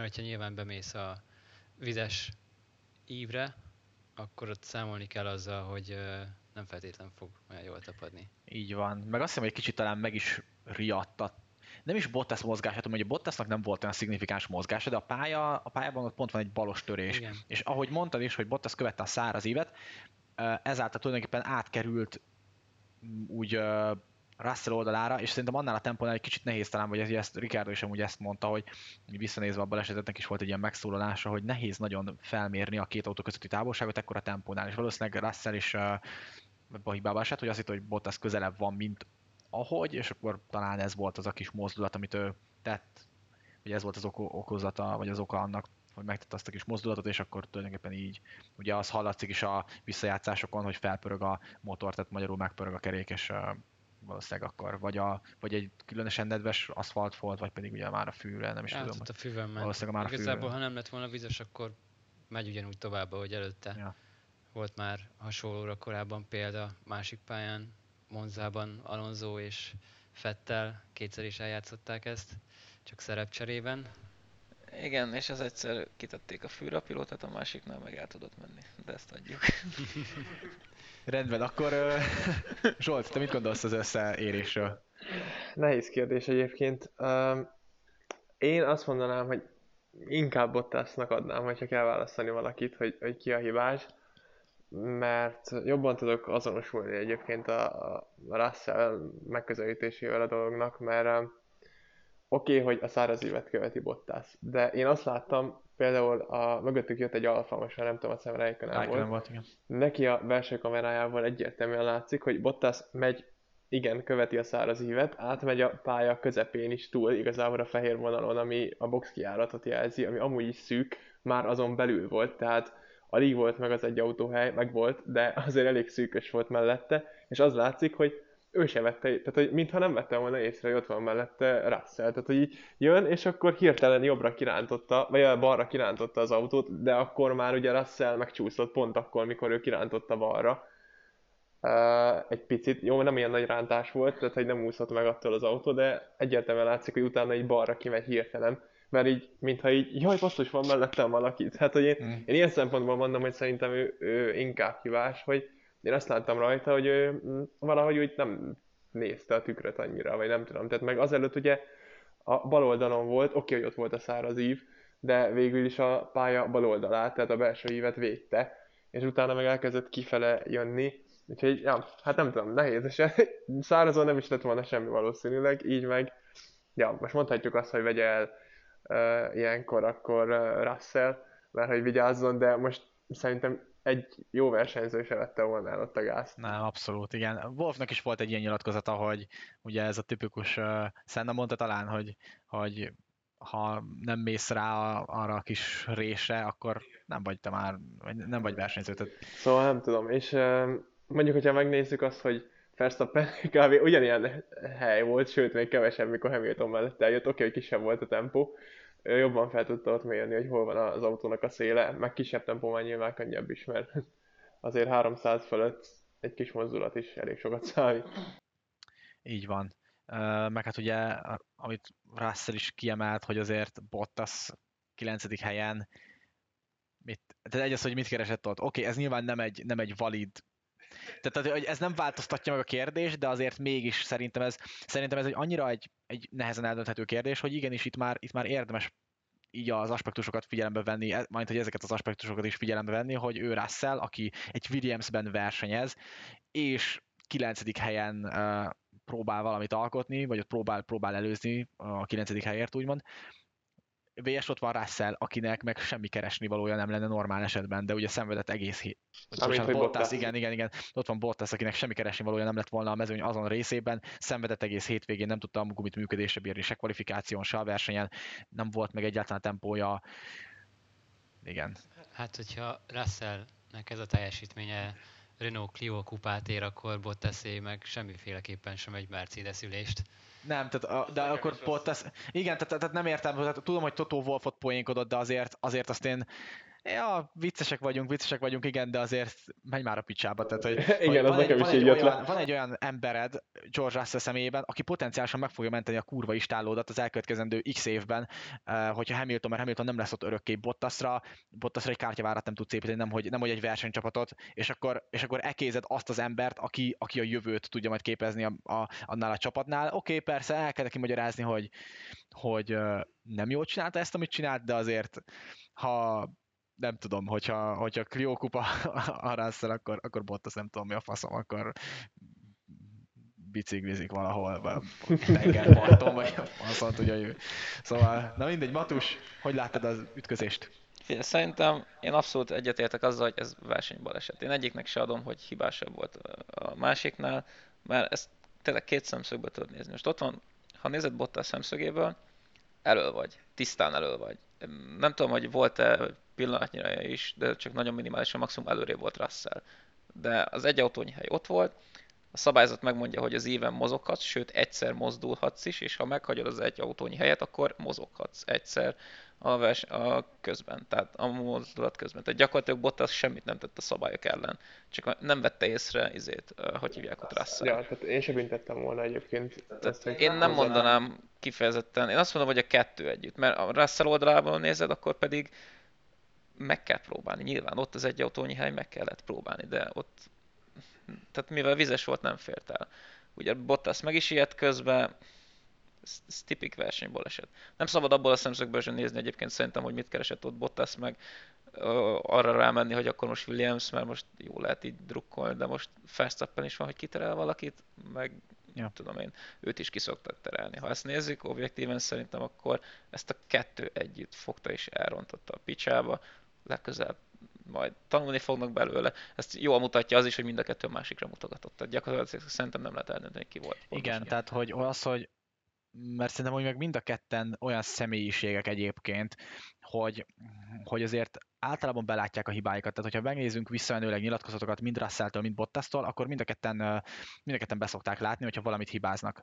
Mert hogyha nyilván bemész a vizes ívre, akkor ott számolni kell azzal, hogy nem feltétlen fog olyan jól tapadni. Így van. Meg azt hiszem, hogy egy kicsit talán meg is riadta. Nem is Bottas mozgása, tudom, hogy a Bottasnak nem volt olyan szignifikáns mozgása, de a, pálya, a pályában ott pont van egy balos törés. Igen. És ahogy mondtad is, hogy Bottas követte a száraz évet, ezáltal tulajdonképpen átkerült úgy Russell oldalára, és szerintem annál a tempónál egy kicsit nehéz talán, vagy ezt Ricardo is amúgy ezt mondta, hogy visszanézve a balesetetnek is volt egy ilyen megszólalása, hogy nehéz nagyon felmérni a két autó közötti távolságot ekkor a tempónál, és valószínűleg Russell is uh, a hibába esett, hogy azt hitt, hogy Bottas közelebb van, mint ahogy, és akkor talán ez volt az a kis mozdulat, amit ő tett, hogy ez volt az oko- okozata, vagy az oka annak, hogy megtette azt a kis mozdulatot, és akkor tulajdonképpen így, ugye az hallatszik is a visszajátszásokon, hogy felpörög a motor, tehát magyarul megpörög a kerék, és valószínűleg akkor, vagy, a, vagy egy különösen nedves aszfalt volt, vagy pedig ugye már a fűre, nem is ja, tudom. a fűvel ment. Valószínűleg már a Igazából, ha nem lett volna vizes, akkor megy ugyanúgy tovább, ahogy előtte. Ja. Volt már hasonlóra korábban példa másik pályán, Monzában Alonso és Fettel kétszer is eljátszották ezt. csak szerepcserében. Igen, és az egyszer kitették a fűrapilótát, a másiknál meg el tudott menni. De ezt adjuk. Rendben, akkor Zsolt, te mit gondolsz az összeérésről? Nehéz kérdés egyébként. Én azt mondanám, hogy inkább Bottasnak adnám, hogyha kell választani valakit, hogy, hogy ki a hibás, mert jobban tudok azonosulni egyébként a, a Russell megközelítésével a dolognak, mert oké, okay, hogy a száraz évet követi Bottas, de én azt láttam, például a mögöttük jött egy alfa, most már nem tudom, a szemre volt. volt igen. Neki a belső kamerájával egyértelműen látszik, hogy Bottas megy, igen, követi a száraz ívet, átmegy a pálya közepén is túl, igazából a fehér vonalon, ami a box kiáratot jelzi, ami amúgy is szűk, már azon belül volt, tehát alig volt meg az egy autóhely, meg volt, de azért elég szűkös volt mellette, és az látszik, hogy ő se vette, tehát hogy mintha nem vette volna észre, hogy ott van mellette Russell. Tehát, hogy így jön, és akkor hirtelen jobbra kirántotta, vagy balra kirántotta az autót, de akkor már ugye Russell megcsúszott pont akkor, mikor ő kirántotta balra. Uh, egy picit, jó, nem ilyen nagy rántás volt, tehát hogy nem úszott meg attól az autó, de egyértelműen látszik, hogy utána egy balra kimegy hirtelen, mert így, mintha így, jaj, basszus, van mellettem valaki. Hát, hogy én, mm. én ilyen szempontból mondom, hogy szerintem ő, ő inkább hibás, hogy én azt láttam rajta, hogy ő valahogy úgy nem nézte a tükröt annyira, vagy nem tudom. Tehát meg azelőtt ugye a bal oldalon volt, oké, hogy ott volt a száraz ív, de végül is a pálya bal oldalát, tehát a belső ívet védte, és utána meg elkezdett kifele jönni, úgyhogy ja, hát nem tudom, nehéz, és szárazon nem is lett volna semmi valószínűleg, így meg, ja, most mondhatjuk azt, hogy vegye el uh, ilyenkor akkor uh, Russell, mert hogy vigyázzon, de most szerintem egy jó versenyző se vette volna el ott a gázt. Nem, abszolút, igen. Wolfnak is volt egy ilyen nyilatkozata, hogy ugye ez a tipikus, uh, Senna mondta talán, hogy, hogy ha nem mész rá arra a kis résre, akkor nem vagy te már, vagy nem vagy versenyző. Tehát... Szóval nem tudom, és uh, mondjuk, hogyha megnézzük azt, hogy Verstappen kb. ugyanilyen hely volt, sőt még kevesebb, mikor Hamilton mellett eljött, oké, okay, hogy kisebb volt a tempó, jobban fel tudta ott mérni, hogy hol van az autónak a széle, meg kisebb tempóban nyilván könnyebb is, mert azért 300 fölött egy kis mozdulat is elég sokat számít. Így van. Meg hát ugye, amit Russell is kiemelt, hogy azért Bottas 9. helyen mit, tehát egy az, hogy mit keresett ott. Oké, okay, ez nyilván nem egy, nem egy valid tehát hogy ez nem változtatja meg a kérdést, de azért mégis szerintem ez, szerintem ez egy annyira egy, egy nehezen eldönthető kérdés, hogy igenis itt már, itt már érdemes így az aspektusokat figyelembe venni, e, majd hogy ezeket az aspektusokat is figyelembe venni, hogy ő Russell, aki egy Williamsben versenyez, és kilencedik helyen uh, próbál valamit alkotni, vagy ott próbál, próbál előzni a kilencedik helyért, úgymond, VS ott van Russell, akinek meg semmi keresni valója nem lenne normál esetben, de ugye szenvedett egész hét. Bottas, Bottas, igen, igen, igen. Ott van Bottas, akinek semmi keresni valója nem lett volna a mezőny azon részében, szenvedett egész hétvégén, nem tudta a gumit működésre bírni, se kvalifikáción, se a versenyen, nem volt meg egyáltalán tempója. Igen. Hát, hogyha Russellnek ez a teljesítménye Renault Clio kupát ér, akkor Bottasé meg semmiféleképpen sem egy Mercedes ülést. Nem, tehát, a, de akkor Bottas, igen, tehát, tehát nem értem, tehát tudom, hogy Toto Wolfot poénkodott, de azért, azért azt én Ja, viccesek vagyunk, viccesek vagyunk, igen, de azért menj már a picsába. Tehát, hogy, igen, hogy az nekem is így jött le. Van egy olyan embered George Russell személyében, aki potenciálisan meg fogja menteni a kurva istálódat az elkövetkezendő x évben, uh, hogyha Hamilton, mert Hamilton nem lesz ott örökké Bottasra, Bottasra egy kártyavárat nem tudsz építeni, nem hogy, nem hogy egy versenycsapatot, és akkor, és akkor ekézed azt az embert, aki, aki a jövőt tudja majd képezni a, a, annál a csapatnál. Oké, okay, persze, el kell neki magyarázni, hogy, hogy uh, nem jól csinálta ezt, amit csinált, de azért ha nem tudom, hogyha, hogyha Clio kupa a Russell, akkor, akkor Bottas nem tudom mi a faszom, akkor biciklizik valahol tengerparton, vagy azt tudja ő. Szóval, na mindegy, Matus, hogy láttad az ütközést? Szerintem én abszolút egyetértek azzal, hogy ez versenybaleset. Én egyiknek se adom, hogy hibásabb volt a másiknál, mert ezt tényleg két szemszögből tudod nézni. Most ott van, ha nézed Bottas szemszögéből, elő vagy, tisztán elő vagy. Nem tudom, hogy volt-e pillanatnyira is, de csak nagyon minimálisan maximum előrébb volt Russell. De az egy autónyi hely ott volt, A szabályzat megmondja, hogy az éven mozoghatsz, sőt egyszer mozdulhatsz is, és ha meghagyod az egy autónyi helyet, akkor mozoghatsz egyszer a, vers, a közben, tehát a mozdulat közben. Tehát gyakorlatilag Bottas semmit nem tett a szabályok ellen, csak nem vette észre, izét, hogy hívják ott Russell. Ja, tehát én sem büntettem volna egyébként. Hogy én nem mondanám kifejezetten, én azt mondom, hogy a kettő együtt, mert a Russell oldalából nézed, akkor pedig meg kell próbálni. Nyilván ott az egy autónyi hely meg kellett próbálni, de ott, tehát mivel vizes volt, nem fért el. Ugye Bottas meg is ilyet közben, ez, ez tipik versenyből esett. Nem szabad abból a szemszögből sem nézni egyébként szerintem, hogy mit keresett ott Bottas, meg ö, arra rámenni, hogy akkor most Williams, mert most jó lehet így drukkolni, de most Verstappen is van, hogy kiterel valakit, meg ja. tudom én, őt is kiszoktak terelni. Ha ezt nézzük, objektíven szerintem akkor ezt a kettő együtt fogta és elrontotta a picsába, legközelebb majd tanulni fognak belőle. Ezt jól mutatja az is, hogy mind a kettő másikra mutogatott. Tehát gyakorlatilag szerintem nem lehet eldönteni, ki volt. Igen, tehát hogy az, hogy mert szerintem, hogy meg mind a ketten olyan személyiségek egyébként, hogy, hogy azért általában belátják a hibáikat. Tehát, hogyha megnézzünk visszamenőleg nyilatkozatokat mind Russell-től, mind Bottasztól, akkor mind a ketten, mind a ketten beszokták látni, hogyha valamit hibáznak.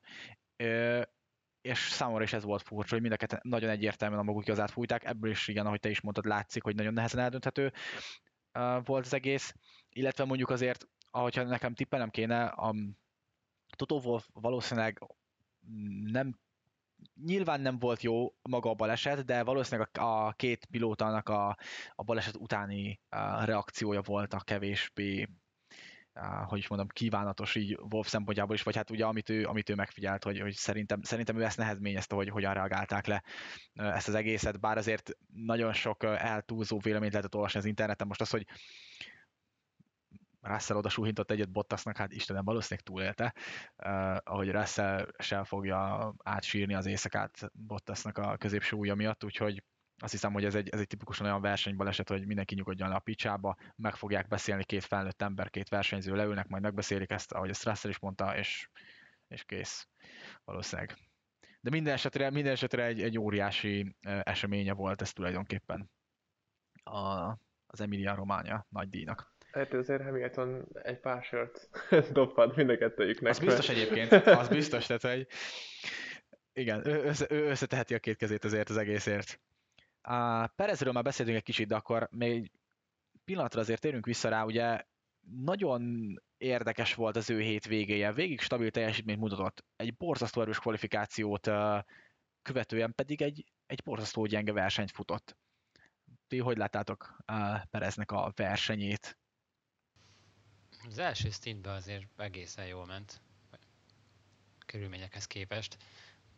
És számomra is ez volt furcsa, hogy mind a ketten nagyon egyértelműen a maguk igazát fújták, ebből is igen, ahogy te is mondtad, látszik, hogy nagyon nehezen eldönthető volt az egész, illetve mondjuk azért, ahogyha nekem tippelem kéne, a Toto Wolff valószínűleg nem nyilván nem volt jó maga a baleset, de valószínűleg a, a két pilótának a, a baleset utáni a reakciója volt a kevésbé hogy is mondom, kívánatos így Wolf szempontjából is, vagy hát ugye amit ő, amit ő megfigyelt, hogy, hogy szerintem, szerintem ő ezt nehezményezte, hogy hogyan reagálták le ezt az egészet, bár azért nagyon sok eltúlzó véleményt lehetett olvasni az interneten. Most az, hogy Russell oda suhintott egyet Bottasnak, hát Istenem valószínűleg túlélte, uh, ahogy Russell sem fogja átsírni az éjszakát Bottasnak a középső ujja miatt, úgyhogy azt hiszem, hogy ez egy, ez egy tipikusan olyan versenybaleset, hogy mindenki nyugodjon le a picsába, meg fogják beszélni két felnőtt ember, két versenyző leülnek, majd megbeszélik ezt, ahogy ezt Russell is mondta, és, és kész valószínűleg. De minden esetre, minden esetre egy, egy óriási eseménye volt ez tulajdonképpen a, az Emilia Románia nagy díjnak. Hát azért Hamilton egy pár sört dobhat mind a kettőjüknek. Az biztos egyébként, az biztos, tehát hogy igen, ő, össze, ő összeteheti a két kezét azért az egészért. A Perezről már beszéltünk egy kicsit, de akkor még pillanatra azért térünk vissza rá, ugye nagyon érdekes volt az ő hétvégéje, végig stabil teljesítményt mutatott, egy borzasztó erős kvalifikációt követően pedig egy, egy borzasztó gyenge versenyt futott. Ti hogy láttátok Pereznek a versenyét? Az első stintben azért egészen jól ment, körülményekhez képest.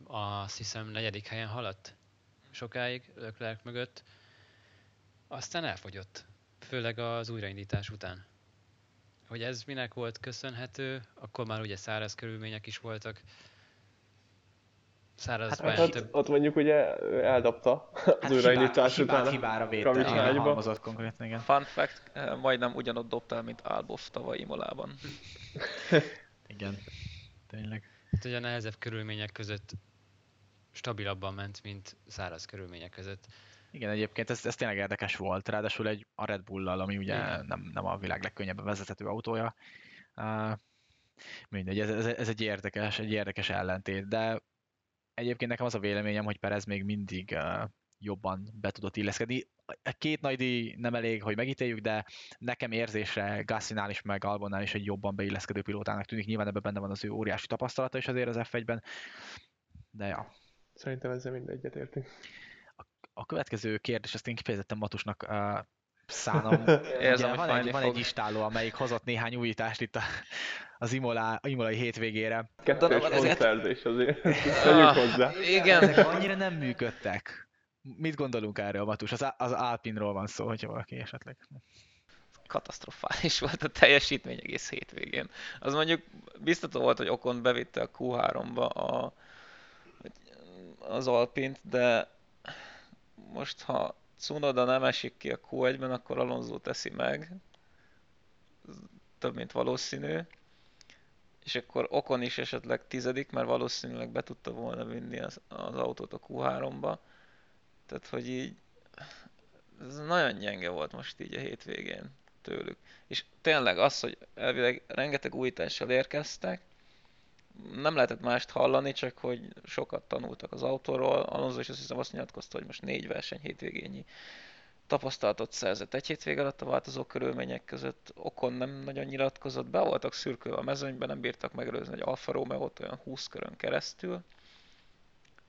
Azt hiszem negyedik helyen haladt sokáig Leclerc mögött, aztán elfogyott, főleg az újraindítás után. Hogy ez minek volt köszönhető, akkor már ugye száraz körülmények is voltak, száraz hát, hát ott, több... ott mondjuk ugye eldobta az hát újraindítás hibá, után. Hibára vétel, konkrétan, igen. Fun fact, eh, majdnem ugyanott dobtál, mint Albov tavaly Imolában. igen, tényleg. Hát ugye a nehezebb körülmények között stabilabban ment, mint száraz körülmények között. Igen, egyébként ez, ez tényleg érdekes volt, ráadásul egy a Red Bull-lal, ami ugye nem, nem a világ legkönnyebb vezethető autója. Uh, mindegy, ez, ez, ez, egy érdekes, egy érdekes ellentét, de egyébként nekem az a véleményem, hogy Perez még mindig uh, jobban be tudott illeszkedni. A két nagy díj nem elég, hogy megítéljük, de nekem érzésre Gassinál is, meg Albonnál is egy jobban beilleszkedő pilótának tűnik. Nyilván ebben benne van az ő óriási tapasztalata is azért az F1-ben, de ja. Szerintem ezzel mindegyet értünk. A, a következő kérdés, ezt én kifejezetten Matusnak uh, szánom. Érzem, van, egy, van egy istáló, amelyik hozott néhány újítást itt a, az Imola, Imolai hétvégére. Kettős pontszerzés azért. Tegyük hozzá. Igen. Ezek annyira nem működtek. Mit gondolunk erről, Matus? Az, az Alpinról van szó, hogyha valaki esetleg katasztrofális volt a teljesítmény egész hétvégén. Az mondjuk biztató volt, hogy Okon bevitte a Q3-ba a, az Alpint, de most ha Cunoda nem esik ki a Q1-ben, akkor Alonso teszi meg. Több, mint valószínű. És akkor Okon is esetleg tizedik, mert valószínűleg be tudta volna vinni az, az autót a Q3-ba. Tehát, hogy így ez nagyon gyenge volt most így a hétvégén. tőlük. És tényleg az, hogy elvileg rengeteg újítással érkeztek, nem lehetett mást hallani, csak hogy sokat tanultak az autóról. Alonso is azt hiszem azt nyilatkozta, hogy most négy verseny hétvégényi tapasztalatot szerzett egy hétvég alatt a változó körülmények között. Okon nem nagyon nyilatkozott, be voltak szürkülve a mezőnyben, nem bírtak megelőzni egy Alfa Romeo-t olyan 20 körön keresztül.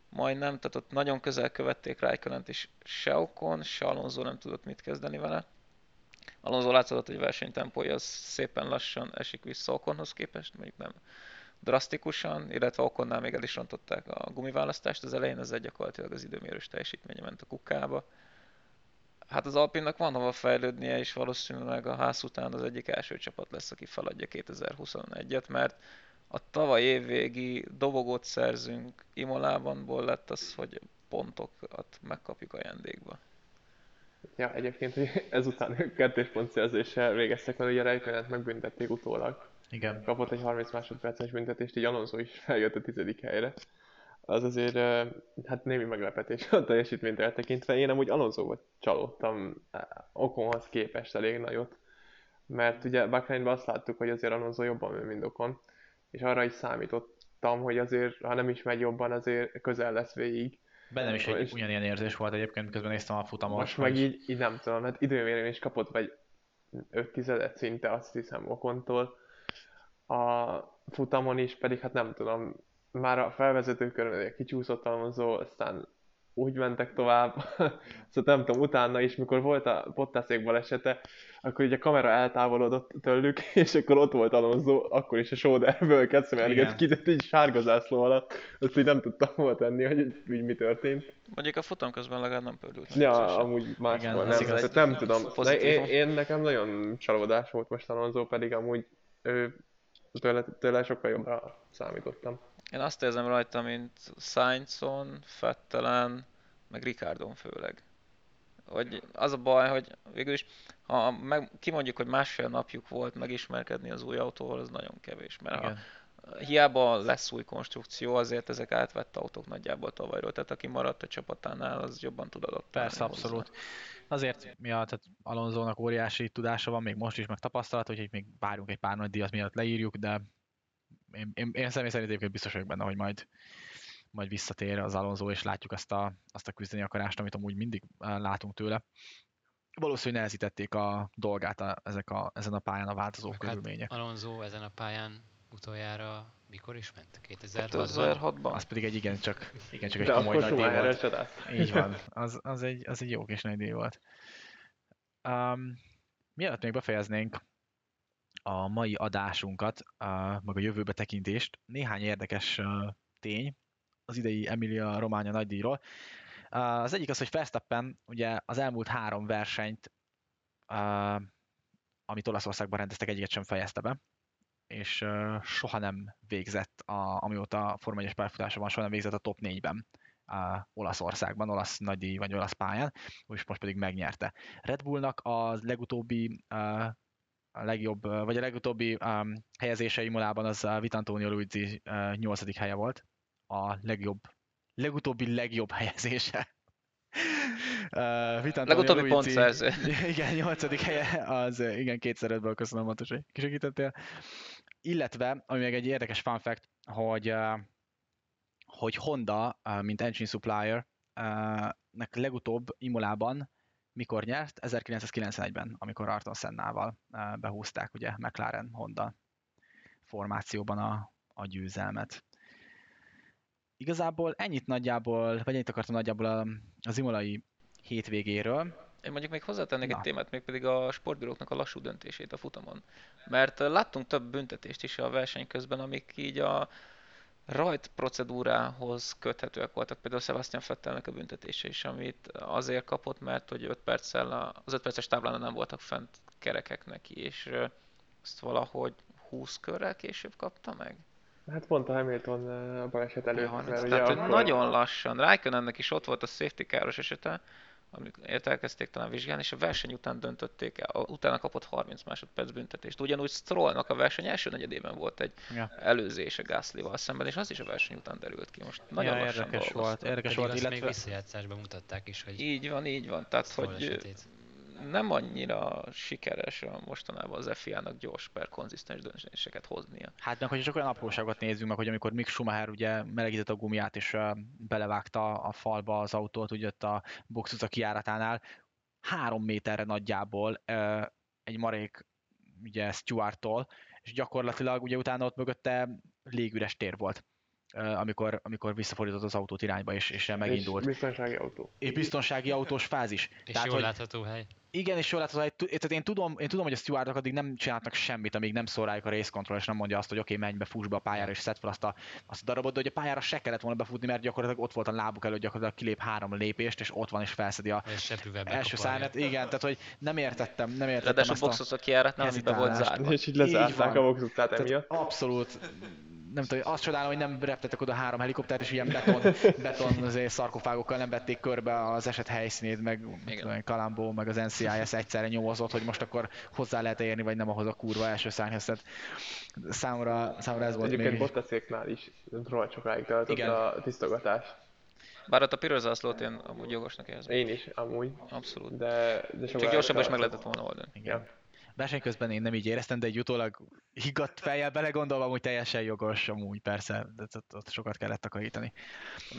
Majdnem, tehát ott nagyon közel követték Raikkonent és se Okon, se Alonso nem tudott mit kezdeni vele. Alonso látszott, hogy versenytempója az szépen lassan esik vissza Okonhoz képest, mondjuk nem drasztikusan, illetve Okonnál még el is rontották a gumiválasztást az elején, ez egy gyakorlatilag az időmérős teljesítménye ment a kukába. Hát az Alpinnak van hova fejlődnie, és valószínűleg a ház után az egyik első csapat lesz, aki feladja 2021-et, mert a tavaly évvégi dobogót szerzünk Imolában, lett az, hogy pontokat megkapjuk ajándékba. Ja, egyébként, ezután kettős pontszerzéssel végeztek, mert ugye Rijkönet megbüntették utólag. Igen. Kapott egy 30 másodperces büntetést, így Alonso is feljött a tizedik helyre. Az azért, hát némi meglepetés a teljesítményt eltekintve. Én amúgy Alonso csalódtam Okonhoz képest elég nagyot. Mert ugye Bakrányban azt láttuk, hogy azért Alonso jobban megy, mint Okon. És arra is számítottam, hogy azért, ha nem is megy jobban, azért közel lesz végig. Bennem is egy ugyanilyen érzés volt egyébként, közben néztem a futamot. Most meg így, így nem tudom, hát időmérőn is kapott vagy 5 tizedet szinte azt hiszem Okontól. A futamon is pedig hát nem tudom, már a felvezető körön kicsúszott Alonso, aztán úgy mentek tovább, szóval nem tudom, utána is, mikor volt a Bottászék balesete, akkor ugye a kamera eltávolodott tőlük, és akkor ott volt Alonso, akkor is a Soderből kecmergett ki, így sárga zászló alatt, azt így nem tudtam volt tenni, hogy így mi történt. Mondjuk a futam közben legalább nem pördült. Ja, amúgy máskor nem, igaz, nem tudom. De én, én, nekem nagyon csalódás volt most Alonso, pedig amúgy ő, tőle, tőle sokkal jobbra számítottam. Én azt érzem rajta, mint Sainzon, Fettelen, meg Ricardon főleg. Hogy az a baj, hogy végül is, ha meg, kimondjuk, hogy másfél napjuk volt megismerkedni az új autóval, az nagyon kevés. Mert Igen. ha hiába lesz új konstrukció, azért ezek átvett autók nagyjából tavalyról, tehát aki maradt a csapatánál, az jobban tud adott. Persze, abszolút. Hozzá. Azért, ja, tehát Alonzónak óriási tudása van, még most is, meg tapasztalat, hogy még várjunk egy pár nagy díjat, miatt leírjuk, de én, én, én személy szerint egyébként biztos vagyok benne, hogy majd, majd visszatér az Alonso, és látjuk azt a, azt a küzdeni akarást, amit amúgy mindig eh, látunk tőle. Valószínűleg nehezítették a dolgát a, ezek a, ezen a pályán a változó hát körülmények. Alonso ezen a pályán utoljára mikor is ment? 2006-ban? 2006-ban. Az pedig egy igen csak, igen, csak egy De komoly nagy díj volt. Így van, az, az, egy, az egy jó kis nagy díj volt. Um, mielőtt még befejeznénk a mai adásunkat, meg a jövőbe tekintést. Néhány érdekes tény az idei Emilia Románia nagydíjról. Az egyik az, hogy Verstappen ugye az elmúlt három versenyt, amit Olaszországban rendeztek, egyiket sem fejezte be, és soha nem végzett, a, amióta Forma 1 párfutása van, soha nem végzett a top 4-ben a Olaszországban, olasz nagydíj vagy olasz pályán, és most pedig megnyerte. Red Bullnak a legutóbbi a legjobb, vagy a legutóbbi um, helyezése Imolában az a Vitantonio Luigi uh, 8. helye volt. A legjobb, legutóbbi legjobb helyezése. Uh, Legutóbbi Luigi, pontszerző. Igen, 8. helye, az igen, kétszer ötből köszönöm, Matos, hogy kisegítettél. Illetve, ami még egy érdekes fun fact, hogy, hogy Honda, mint engine supplier, nek legutóbb Imolában mikor nyert? 1991-ben, amikor Arton Sennával eh, behúzták ugye McLaren Honda formációban a, a győzelmet. Igazából ennyit nagyjából, vagy ennyit akartam nagyjából az imolai hétvégéről. Én mondjuk még hozzátennék Na. egy témát, még pedig a sportbíróknak a lassú döntését a futamon. Mert láttunk több büntetést is a verseny közben, amik így a rajt procedúrához köthetőek voltak például Sebastian Fettelnek a büntetése is, amit azért kapott, mert hogy 5 perccel az 5 perces táblán nem voltak fent kerekek neki, és ezt valahogy 20 körrel később kapta meg. Hát pont a Hamilton a baleset előtt. Ja, mert tehát, ugye akkor... nagyon lassan. Raikkonennek is ott volt a safety káros esete, amit elkezdték talán vizsgálni, és a verseny után döntötték el, utána kapott 30 másodperc büntetést. Ugyanúgy Strollnak a verseny első negyedében volt egy ja. előzése Gasly-val szemben, és az is a verseny után derült ki. Most nagyon ja, lassan érdekes volt, érdekes volt, illetve... még visszajátszásban mutatták is, hogy Így van, így van. Tehát, hogy esetét. Nem annyira sikeres a mostanában az FIA-nak gyors per konzisztens döntéseket hoznia. Hát meg, hogy csak olyan apróságot nézzünk meg, hogy amikor Mick Schumacher ugye melegített a gumiát és belevágta a falba az autót, ugye ott a box utca kiáratánál, három méterre nagyjából egy marék ugye Stuarttól, és gyakorlatilag ugye utána ott mögötte légüres tér volt amikor, amikor visszafordított az autót irányba, és, és megindult. És biztonsági autó. És biztonsági autós fázis. És Tehát, jól hogy, látható hely. Igen, és jól látható hely. Tehát én tudom, én tudom hogy a stewardok addig nem csinálnak semmit, amíg nem szól rájuk a race control, és nem mondja azt, hogy oké, okay, menj be, fuss be a pályára, és szed fel azt a, azt a darabot, de hogy a pályára se kellett volna befutni, mert gyakorlatilag ott volt a lábuk előtt, gyakorlatilag kilép három lépést, és ott van, és felszedi a első szárnyat. Igen, tehát hogy nem értettem, nem értettem. Ráadásul a boxot a kiáratnál, amiben volt zárva. És így lezárták a box utcát emiatt. Abszolút nem tudom, azt csodálom, hogy nem reptetek oda három helikoptert, és ilyen beton, beton azért szarkofágokkal nem vették körbe az eset helyszínét, meg tudom, Kalambó, meg az NCIS egyszerre nyomozott, hogy most akkor hozzá lehet érni, vagy nem ahhoz a kurva első szárnyhoz. Tehát számomra, számomra ez volt Egyébként még... Bottasziéknál is rohadt sokáig tartott a tisztogatás. Bár ott a piros zászlót én amúgy jogosnak érzem. Én is, amúgy. Abszolút. De, de Csak gyorsabban is meg lehetett volna oldani. Igen verseny közben én nem így éreztem, de egy utólag higgadt fejjel belegondolva, hogy teljesen jogos, amúgy persze, de ott, ott sokat kellett takarítani.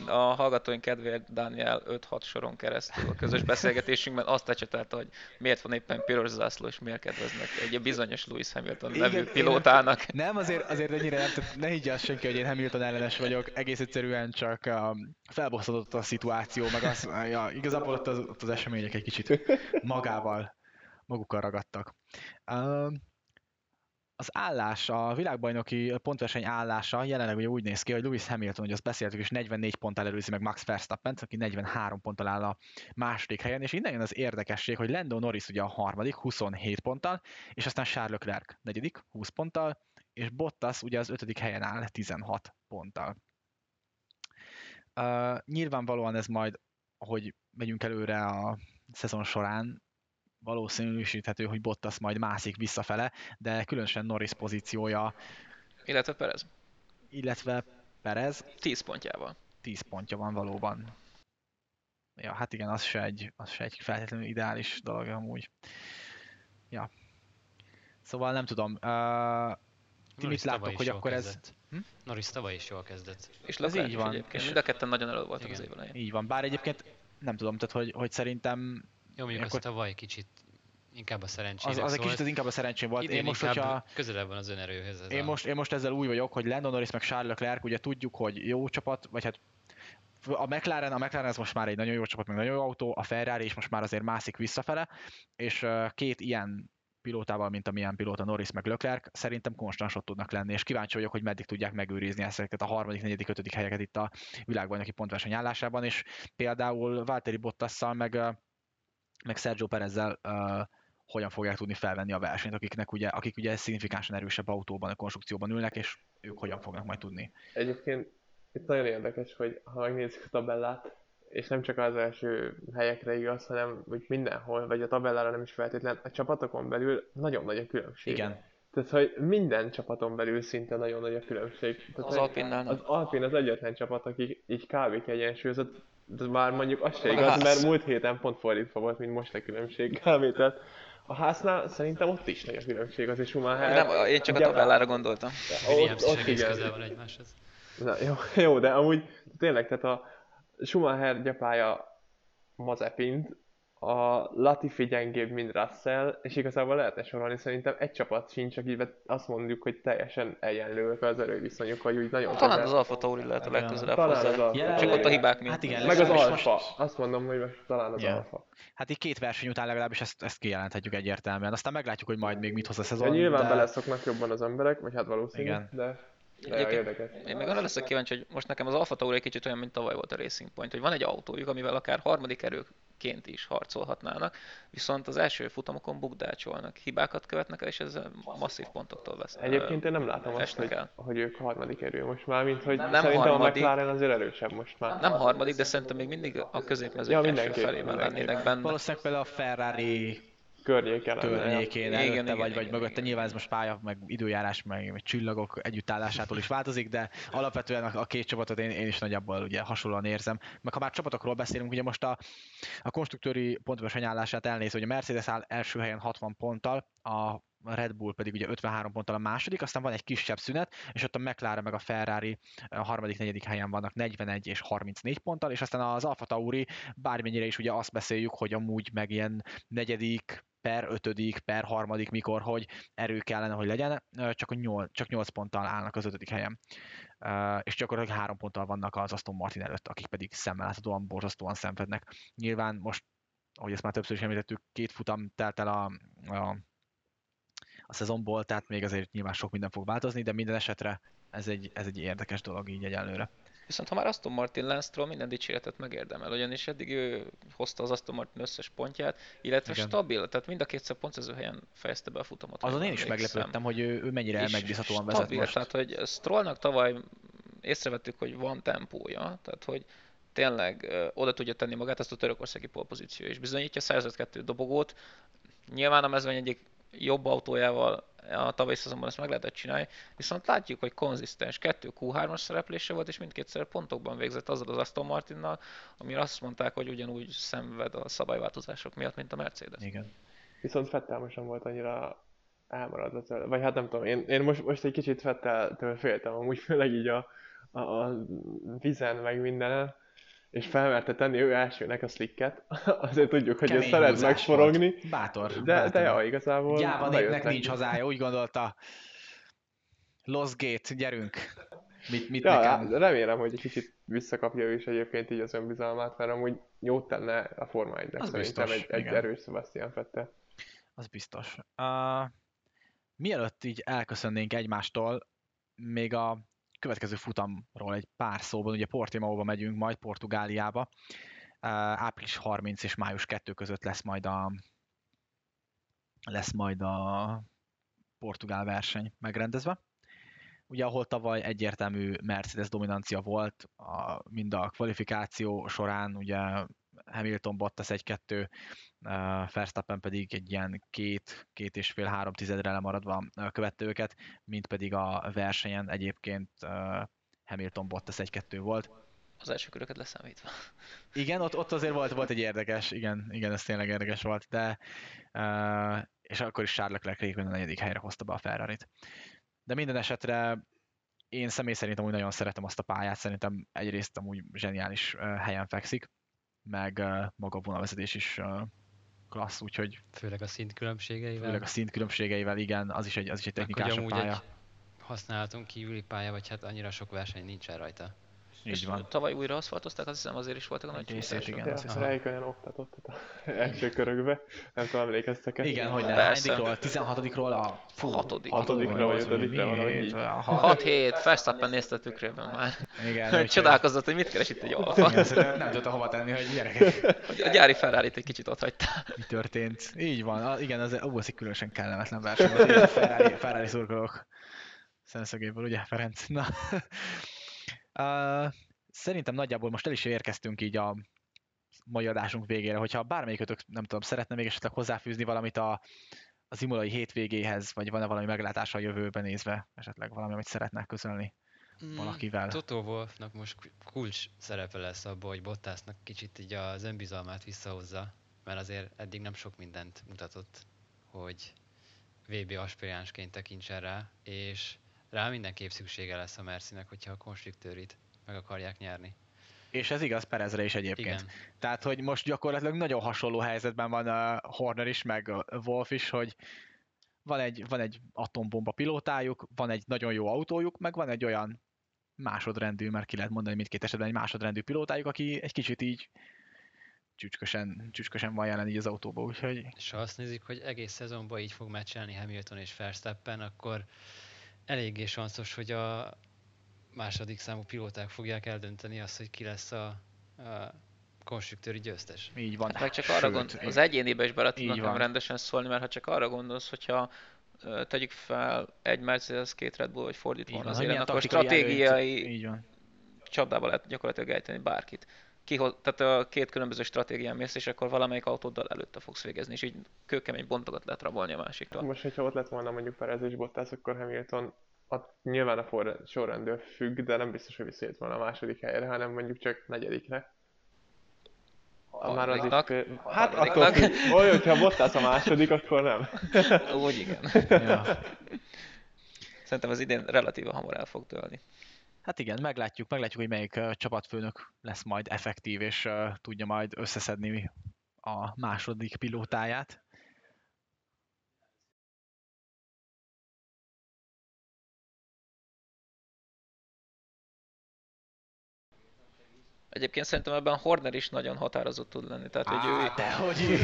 A hallgatóink kedvéért Daniel 5-6 soron keresztül a közös beszélgetésünkben azt ecsetelte, hogy miért van éppen piros zászló, és miért kedveznek egy bizonyos Lewis Hamilton nevű pilótának. Én, nem, azért, azért ennyire nem, ne higgye azt senki, hogy én Hamilton ellenes vagyok, egész egyszerűen csak um, felbosszadott a szituáció, meg az, ja, igazából ott az, ott az események egy kicsit magával magukkal ragadtak. Az állás, a világbajnoki pontverseny állása jelenleg ugye úgy néz ki, hogy Lewis Hamilton, hogy azt beszéltük, és 44 ponttal előzi meg Max Verstappen, aki 43 ponttal áll a második helyen, és innen jön az érdekesség, hogy Lando Norris ugye a harmadik, 27 ponttal, és aztán Charles Leclerc negyedik, 20 ponttal, és Bottas ugye az ötödik helyen áll 16 ponttal. Uh, nyilvánvalóan ez majd, hogy megyünk előre a szezon során, valószínűsíthető, hogy Bottas majd mászik visszafele, de különösen Norris pozíciója. Illetve Perez. Illetve Perez. 10 pontjával. 10 pontja van valóban. Ja, hát igen, az se egy, az se egy feltétlenül ideális dolog amúgy. Ja. Szóval nem tudom. Uh, ti mit láttok, hogy akkor kezdett. ez... Hm? Norris tavaly is jól kezdett. És ez így van. És mind a ketten nagyon elő voltak igen. az év elején. Így van, bár egyébként nem tudom, tehát hogy, hogy szerintem jó, mondjuk akkor... az tavaly kicsit inkább a szerencsém. Az, az egy kicsit az inkább a szerencsém volt. Én most, hogyha... közelebb van az önerőhöz. Ez én, a... most, én most ezzel új vagyok, hogy Lando Norris meg Charles Leclerc, ugye tudjuk, hogy jó csapat, vagy hát a McLaren, a McLaren ez most már egy nagyon jó csapat, meg nagyon jó autó, a Ferrari is most már azért mászik visszafele, és két ilyen pilótával, mint amilyen pilóta Norris meg Leclerc, szerintem konstansot tudnak lenni, és kíváncsi vagyok, hogy meddig tudják megőrizni ezeket a harmadik, negyedik, ötödik helyeket itt a világbajnoki pontverseny állásában, és például Valtteri Bottasszal meg meg Sergio Perezzel uh, hogyan fogják tudni felvenni a versenyt, akiknek ugye, akik ugye szignifikánsan erősebb autóban, a konstrukcióban ülnek, és ők hogyan fognak majd tudni. Egyébként itt nagyon érdekes, hogy ha megnézzük a tabellát, és nem csak az első helyekre igaz, hanem hogy mindenhol, vagy a tabellára nem is feltétlen, a csapatokon belül nagyon nagy a különbség. Igen. Tehát, hogy minden csapaton belül szinte nagyon nagy a különbség. Tehát, az Alpinnál Az Alpin az egyetlen csapat, aki így kb. kiegyensúlyozott, de már mondjuk az se igaz, mert múlt héten pont fordítva volt, mint most a különbség kb. Tehát a háznál szerintem ott is nagy a különbség, az is Schumacher. Nem, én csak a tabellára gondoltam. Ott, ott, ott igen. van egymáshoz. Na, jó, jó, de amúgy tényleg, tehát a Schumacher gyapája Mazepint, a Latifi gyengébb, mint Russell, és igazából lehetne sorolni, szerintem egy csapat sincs, akivel azt mondjuk, hogy teljesen egyenlőek az erőviszonyuk, vagy úgy nagyon Talán közel. az Alfa Tauri lehet a legközelebb talán hozzá. Az Alfa. Csak ott a hibák miatt. Hát igen, Meg az Alfa. Most... Azt mondom, hogy most talán az yeah. Alfa. Hát így két verseny után legalábbis ezt, ezt kijelenthetjük egyértelműen. Aztán meglátjuk, hogy majd még mit hoz a szezon. Ja, nyilván de... beleszoknak jobban az emberek, vagy hát valószínű, igen. de... Én meg arra leszek kíváncsi, hogy most nekem az Alfa Tauri egy kicsit olyan, mint tavaly volt a Racing Point, hogy van egy autójuk, amivel akár harmadik erőként is harcolhatnának, viszont az első futamokon bukdácsolnak, hibákat követnek el, és ez masszív pontoktól vesz. Egyébként én nem látom azt, hogy, hogy ők harmadik erő most már, mint hogy nem szerintem harmadik, a McLaren azért erősebb most már. Nem harmadik, de szerintem még mindig a középmezőny ja, első felében lennének benne. Valószínűleg például a Ferrari környéken. környékén, Igen, előtte igen, vagy, igen, vagy mögötte. igen. Nyilván ez most pálya, meg időjárás, meg, meg csillagok együttállásától is változik, de alapvetően a, a két csapatot én, én is nagyjából ugye hasonlóan érzem. Meg ha már csapatokról beszélünk, ugye most a, a konstruktőri pontversenyállását elnézve, hogy a Mercedes áll első helyen 60 ponttal, a Red Bull pedig ugye 53 ponttal a második, aztán van egy kisebb szünet, és ott a McLaren meg a Ferrari a harmadik, negyedik helyen vannak 41 és 34 ponttal, és aztán az Alfa Tauri, bármennyire is ugye azt beszéljük, hogy amúgy meg ilyen negyedik, per ötödik, per harmadik, mikor, hogy erő kellene, hogy legyen, csak, a 8, csak 8 ponttal állnak az ötödik helyen. És gyakorlatilag 3 ponttal vannak az Aston Martin előtt, akik pedig szemmel láthatóan borzasztóan szenvednek. Nyilván most, ahogy ezt már többször is említettük, két futam telt el a, a, a szezonból, tehát még azért nyilván sok minden fog változni, de minden esetre ez egy, ez egy érdekes dolog így egyelőre. Viszont ha már Aston Martin Lance Stroll minden dicséretet megérdemel, ugyanis eddig ő hozta az Aston Martin összes pontját, illetve Igen. stabil, tehát mind a kétszer pontszerző helyen fejezte be a futamot. Azon én is meglepődtem, hogy ő, ő mennyire És megbízhatóan vezet stabil, most. Tehát, hogy Strollnak tavaly észrevettük, hogy van tempója, tehát hogy tényleg ö, oda tudja tenni magát, ezt a törökországi polpozíció is bizonyítja, 152 dobogót, nyilván a mezőny egyik jobb autójával a tavalyi szezonban ezt meg lehetett csinálni, viszont látjuk, hogy konzisztens 2 Q3-as szereplése volt, és mindkétszer pontokban végzett azzal az Aston Martinnal, amire azt mondták, hogy ugyanúgy szenved a szabályváltozások miatt, mint a Mercedes. Igen. Viszont Fettel most nem volt annyira elmaradva tőle. Vagy hát nem tudom, én, én most, most egy kicsit Fetteltől féltem, amúgy főleg így a, a, a vizen, meg mindenen, és felmerte tenni ő elsőnek a slicket, azért tudjuk, hogy ő Kemény szeret húzás megforogni. Bátor. de, bátor. de ja, igazából Gyáva népnek nincs hazája, úgy gondolta. Lost Gate, gyerünk. Mit, mit Ja, nekem? hát remélem, hogy egy kicsit visszakapja ő is egyébként így az önbizalmát, mert amúgy jót tenne a Forma 1 Az szerintem biztos, egy, egy igen. erős Sebastian Fettel. Az biztos. Uh, mielőtt így elköszönnénk egymástól, még a következő futamról egy pár szóban, ugye Portimaóba megyünk, majd Portugáliába. Április 30 és május 2 között lesz majd a lesz majd a portugál verseny megrendezve. Ugye ahol tavaly egyértelmű Mercedes dominancia volt, a, mind a kvalifikáció során, ugye Hamilton Bottas 1-2, uh, Verstappen pedig egy ilyen két, két és fél, három tizedre lemaradva követte őket, mint pedig a versenyen egyébként Hamilton Bottas 1-2 volt. Az első köröket leszámítva. Igen, ott, ott azért volt, volt egy érdekes, igen, igen, ez tényleg érdekes volt, de és akkor is Charles Leclerc a negyedik helyre hozta be a ferrari -t. De minden esetre én személy szerint amúgy nagyon szeretem azt a pályát, szerintem egyrészt amúgy zseniális helyen fekszik, meg uh, maga a vonalvezetés is uh, klassz, úgyhogy Főleg a szint különbségeivel. főleg a szint különbségeivel, igen, az is egy, az is egy amúgy pálya. egy használaton kívüli pálya, vagy hát annyira sok verseny nincsen rajta. Így És van. tavaly újra aszfaltozták, azt hiszem azért is voltak a nagy részét, igen, Ja, azt hiszem. Raikkonen oktatott ott az első körökbe, nem tudom, emlékeztek-e? Igen, hogy ne, hányadikról, 16-ról a fú, Hatodik. Hatodikra vagy az, ötödikre, mi- valahogy így. a hat- 6-7, Verstappen nézte a tükrében már. Igen, Csodálkozott, hogy mit keres itt egy alfa. nem tudta hova tenni, hogy gyerekek, A gyári ferrari egy kicsit ott hagyta. mi történt. Így van, a, igen, az, az egy különösen kellemetlen verseny a Ferrari, Ferrari szurkolók szemszögéből, ugye Ferenc? Na. Uh, szerintem nagyjából most el is érkeztünk így a mai adásunk végére, hogyha bármelyikötök, nem tudom, szeretne még esetleg hozzáfűzni valamit a, az imolai hétvégéhez, vagy van-e valami meglátása a jövőben nézve, esetleg valami, amit szeretnek közölni valakivel. Toto Wolfnak most kulcs szerepe lesz abban, hogy Bottasnak kicsit így az önbizalmát visszahozza, mert azért eddig nem sok mindent mutatott, hogy VB aspiránsként tekintsen rá, és rá mindenképp szüksége lesz a Mercinek, hogyha a konstruktőrit meg akarják nyerni. És ez igaz Perezre is egyébként. Igen. Tehát, hogy most gyakorlatilag nagyon hasonló helyzetben van a Horner is, meg a Wolf is, hogy van egy, van egy atombomba pilótájuk, van egy nagyon jó autójuk, meg van egy olyan másodrendű, mert ki lehet mondani mindkét esetben egy másodrendű pilótájuk, aki egy kicsit így csücskösen, csücskösen van jelen így az autóba, úgyhogy És ha azt nézik, hogy egész szezonban így fog meccselni Hamilton és Verstappen, akkor eléggé sanszos, hogy a második számú pilóták fogják eldönteni azt, hogy ki lesz a, a konstruktőri győztes. így van. Hát csak arra gond, az egyénibe is bele tudnak nem rendesen szólni, mert ha csak arra gondolsz, hogyha tegyük fel egy Mercedes, két Red Bull, vagy fordítva van az élen, akkor stratégiai van. csapdába lehet gyakorlatilag ejteni bárkit. Kihoz, tehát a két különböző stratégián mész, és akkor valamelyik autóddal előtte fogsz végezni, és így kőkemény pontokat lehet rabolni a másiktól. Most, hogyha ott lett volna mondjuk Perez és Bottas, akkor Hamilton ott nyilván a for, sorrendől függ, de nem biztos, hogy visszajött volna a második helyre, hanem mondjuk csak negyedikre. A már az is, hát attól függ, olyan, hogyha Bottas a második, akkor nem. Úgy igen. Ja. Szerintem az idén relatíve hamar el fog dőlni. Hát igen, meglátjuk, meglátjuk, hogy melyik csapatfőnök lesz majd effektív, és tudja majd összeszedni a második pilótáját. Egyébként szerintem ebben Horner is nagyon határozott tud lenni. Tehát, hogy ő... Á, dehogy is.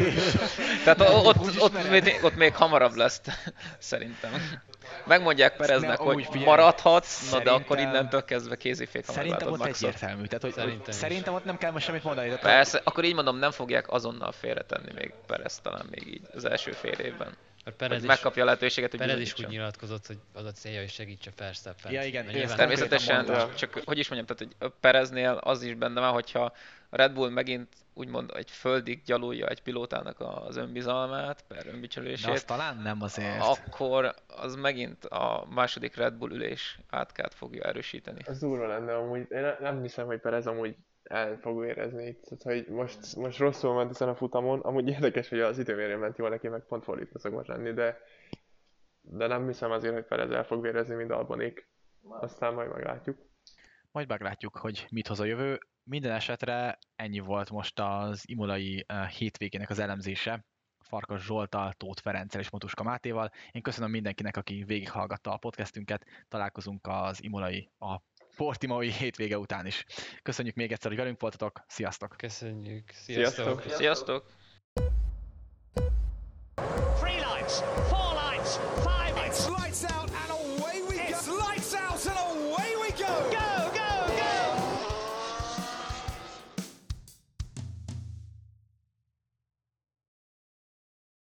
Tehát ott, ott, merem. még, ott még hamarabb lesz, szerintem. Megmondják Pereznek, Ne, hogy figyelj, maradhatsz, na de akkor szerintem- innentől kezdve kézifék a Szerintem ott egyértelmű. Tehát, hogy, Szerintem szerintem, szerintem ott nem kell most semmit mondani. Tehát Persze, akkor így mondom, nem fogják azonnal félretenni még Perez talán még így az első fél évben. Mert Perez Hogy is- megkapja a lehetőséget, hogy Perez is úgy nyilatkozott, hogy az a célja, hogy segítse Verstappen. Ja, igen, ezt Természetesen, csak hogy is mondjam, tehát hogy Pereznél az is benne van, hogyha a Red Bull megint úgymond egy földig gyalulja egy pilótának az önbizalmát, per de önbecsülését, azt talán nem azért. akkor az megint a második Red Bull ülés átkát fogja erősíteni. Az durva lenne amúgy. Én ne- nem hiszem, hogy Perez amúgy el fog érezni itt. Tehát, hogy most, most rosszul ment ezen a futamon. Amúgy érdekes, hogy az időmérő ment jól neki, meg pont fordítva szokott lenni, de, de nem hiszem azért, hogy Perez el fog vérezni, mint Albonék. Aztán majd meglátjuk. Majd meglátjuk, hogy mit hoz a jövő. Minden esetre ennyi volt most az imolai hétvégének az elemzése. Farkas Zsoltal, Tóth Ferenccel és Motuska Mátéval. Én köszönöm mindenkinek, aki végighallgatta a podcastünket. Találkozunk az imolai, a Portimai hétvége után is. Köszönjük még egyszer, hogy velünk voltatok. Sziasztok! Köszönjük. Sziasztok! Sziasztok! Three lights, four lights, five lights. It's lights out and